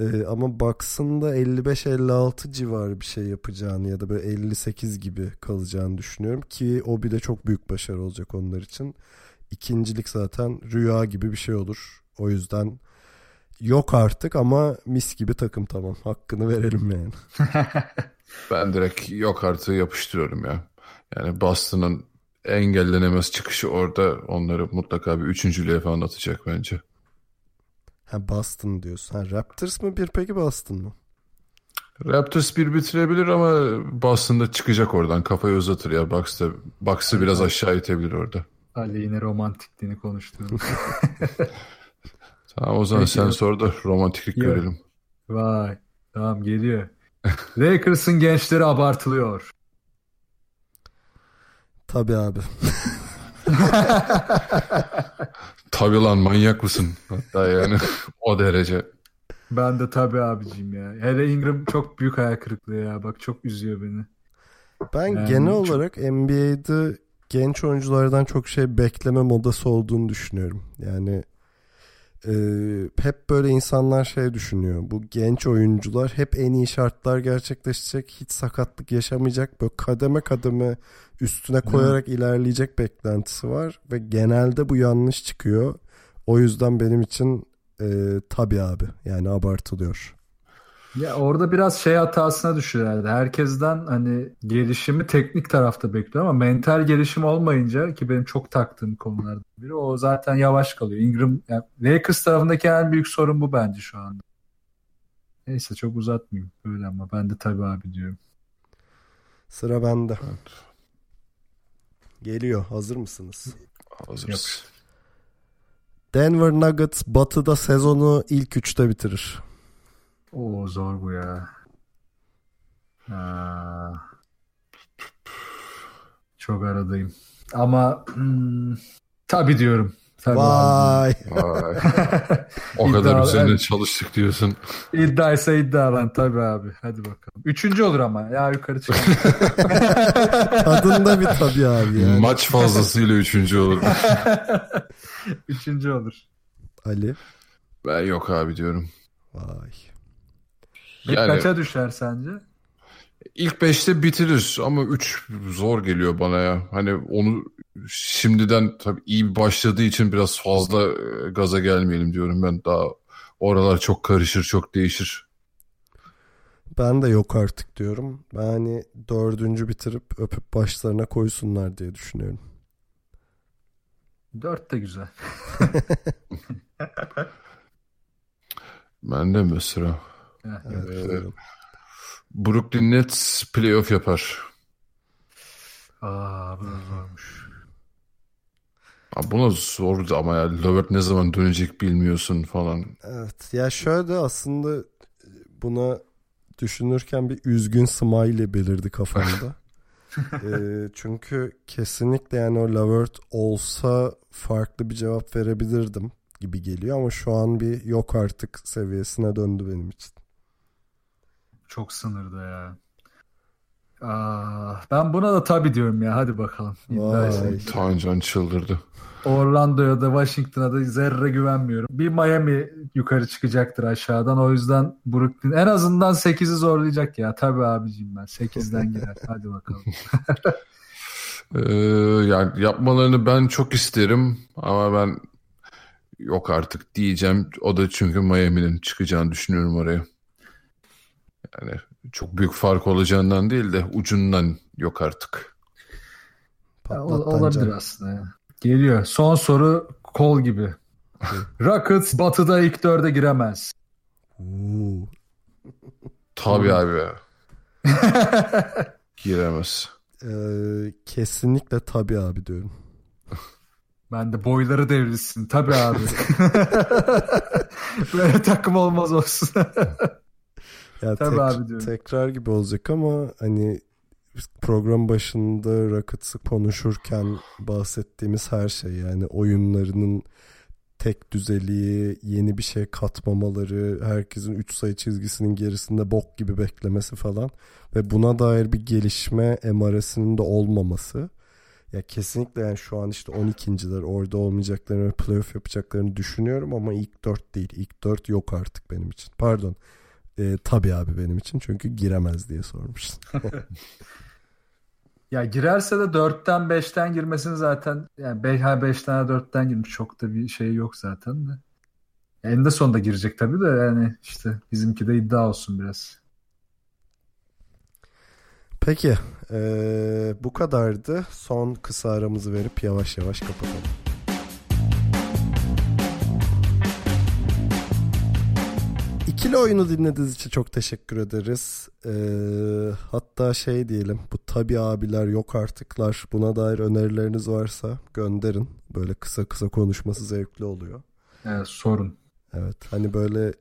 Ee, ama Bucks'ın da 55-56 civarı bir şey yapacağını ya da böyle 58 gibi kalacağını düşünüyorum ki o bir de çok büyük başarı olacak onlar için. İkincilik zaten rüya gibi bir şey olur. O yüzden yok artık ama mis gibi takım tamam. Hakkını verelim yani.
Ben direkt yok artığı yapıştırıyorum ya. Yani Boston'ın engellenemez çıkışı orada onları mutlaka bir üçüncülüğe falan atacak bence.
Ha Boston diyorsun. Ha Raptors mı bir peki Boston mı?
Raptors bir bitirebilir ama Boston'da çıkacak oradan. Kafayı uzatır ya. Bucks da, Bucks'ı biraz aşağı itebilir orada.
Ali yine romantikliğini konuştuğum.
Tamam o zaman
Peki.
sen sor da romantiklik
Yok.
görelim.
Vay. Tamam geliyor. Lakers'ın gençleri abartılıyor.
Tabii abi.
Tabii lan manyak mısın? Hatta yani o derece.
Ben de tabii abicim ya. Hele Ingram çok büyük hayal kırıklığı ya. Bak çok üzüyor beni.
Ben
Yani
genel
çok-
olarak NBA'de genç oyunculardan çok şey bekleme modası olduğunu düşünüyorum. Yani e, hep böyle insanlar şey düşünüyor. Bu genç oyuncular hep en iyi şartlar gerçekleşecek. Hiç sakatlık yaşamayacak. Böyle kademe kademe üstüne koyarak ilerleyecek beklentisi var. Ve genelde bu yanlış çıkıyor. O yüzden benim için e, tabii abi. Yani abartılıyor.
Ya orada biraz şey hatasına düşüyor herhalde. Herkesten hani gelişimi teknik tarafta bekliyor ama mental gelişim olmayınca ki benim çok taktığım konulardan biri o zaten yavaş kalıyor. Ingram yani Lakers tarafındaki en büyük sorun bu bence şu anda. Neyse çok uzatmayayım böyle ama ben de tabii abi diyorum.
Sıra bende. Geliyor. Hazır mısınız?
Hazırız.
Denver Nuggets batıda sezonu ilk üçte bitirir.
Oo zor bu ya. Aa, çok aradayım. Ama hmm, tabii diyorum. Tabii abi.
Vay.
Vay. O kadar
İddialı,
üzerine
evet.
çalıştık diyorsun.
İddia ise iddia lan tabii abi. Hadi bakalım. Üçüncü olur ama. Ya yukarı çıkar.
Tadında bir tabii abi yani.
Maç fazlasıyla üçüncü olur.
Üçüncü olur.
Ali.
Ben yok abi diyorum.
Vay.
Bir
Yani
kaça düşer sence?
İlk beşte bitirir ama üç zor geliyor bana ya. Hani onu şimdiden tabii iyi başladığı için biraz fazla e, gaza gelmeyelim diyorum ben. Daha oralar çok karışır, çok değişir.
Ben de yok artık diyorum. Ben hani dördüncü bitirip öpüp başlarına koysunlar diye düşünüyorum.
Dört de güzel.
Ben de mesela.
Evet, buyurun.
Brooklyn Nets playoff yapar.
Aa bu da zormuş.
Abi buna zordu ama ya. Levert ne zaman dönecek bilmiyorsun falan.
Evet. Ya şöyle aslında buna düşünürken bir üzgün smile belirdi kafamda. Ee, çünkü kesinlikle yani o Lavert olsa farklı bir cevap verebilirdim gibi geliyor ama şu an bir yok artık seviyesine döndü benim için.
Çok sınırda ya. Aa, ben buna da tabii diyorum ya. Hadi bakalım.
Tancan çıldırdı.
Orlando'ya da Washington'a da zerre güvenmiyorum. Bir Miami yukarı çıkacaktır aşağıdan. O yüzden Brooklyn en azından 8'i zorlayacak ya. Tabii abicim ben 8'den girer. Hadi bakalım.
Ee, yani yapmalarını ben çok isterim ama ben yok artık diyeceğim. O da çünkü Miami'nin çıkacağını düşünüyorum oraya. Yani çok büyük fark olacağından değil de ucundan yok artık.
Ya, o-
Patlat
olabilir aslında ya. Geliyor. Son soru kol gibi. Rockets batıda ilk dörde giremez.
Oo.
Tabii abi ya. Giremez.
Ee, kesinlikle tabii abi diyorum.
Ben de boyları devrilsin. Tabii abi. Böyle takım olmaz olsun.
Ya
Tabii
tek-
abi diyorum.
tekrar gibi olacak ama hani program başında Rockets'ı konuşurken bahsettiğimiz her şey yani oyunlarının tek düzeliği, yeni bir şey katmamaları, herkesin 3 sayı çizgisinin gerisinde bok gibi beklemesi falan ve buna dair bir gelişme emaresinin de olmaması. Ya kesinlikle yani şu an işte 12.ler orada olmayacaklarını ve playoff yapacaklarını düşünüyorum ama ilk 4 değil. İlk 4 yok artık benim için. Pardon. Ee, tabii abi benim için çünkü giremez diye sormuşsun.
Ya girerse de 4'ten 5'ten girmesini zaten yani 5 5'ten 4'ten girmiş çok da bir şey yok zaten de. En de sonunda girecek tabii de yani işte bizimki de iddia olsun biraz.
Peki ee, bu kadardı. Son kısa aramızı verip yavaş yavaş kapatalım. İkili oyunu dinlediğiniz için çok teşekkür ederiz. Ee, hatta şey diyelim bu tabi abiler yok artıklar buna dair önerileriniz varsa gönderin. Böyle kısa kısa konuşması zevkli oluyor.
Evet, sorun.
Evet hani böyle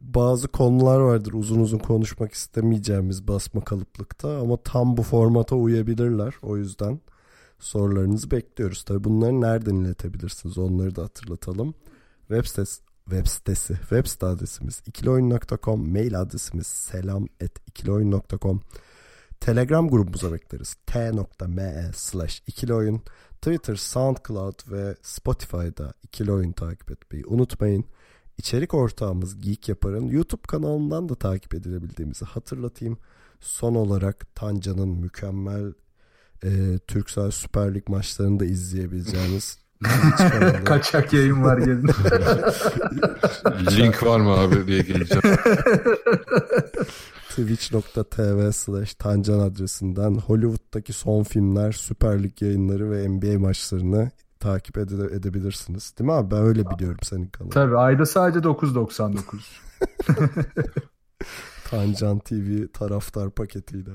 bazı konular vardır uzun uzun konuşmak istemeyeceğimiz basma kalıplıkta ama tam bu formata uyabilirler. O yüzden sorularınızı bekliyoruz. Tabii bunları nereden iletebilirsiniz onları da hatırlatalım. Web sitesi, web sitesi, web site adresimiz ikiloyun.com, mail adresimiz selam et ikiloyun.com. Telegram grubumuza bekleriz. t.me slash ikiloyun. Twitter, SoundCloud ve Spotify'da ikili oyun takip etmeyi unutmayın. İçerik ortağımız Geek Yapar'ın YouTube kanalından da takip edilebildiğimizi hatırlatayım. Son olarak Tanca'nın mükemmel e, Türksel Süper Lig maçlarını da izleyebileceğiniz.
Kaçak yayın var gelin.
Link var mı abi diye geleceğim.
twitch.tv slash tancan adresinden Hollywood'daki son filmler, Süper Lig yayınları ve NBA maçlarını takip ede- edebilirsiniz. Değil mi abi? Ben öyle biliyorum senin kanalı.
Tabii ayda sadece 9.99.
Tancan TV taraftar paketiyle.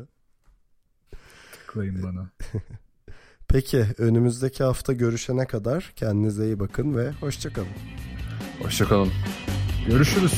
Tıklayın bana.
Peki önümüzdeki hafta görüşene kadar kendinize iyi bakın ve hoşçakalın.
Hoşçakalın.
Görüşürüz.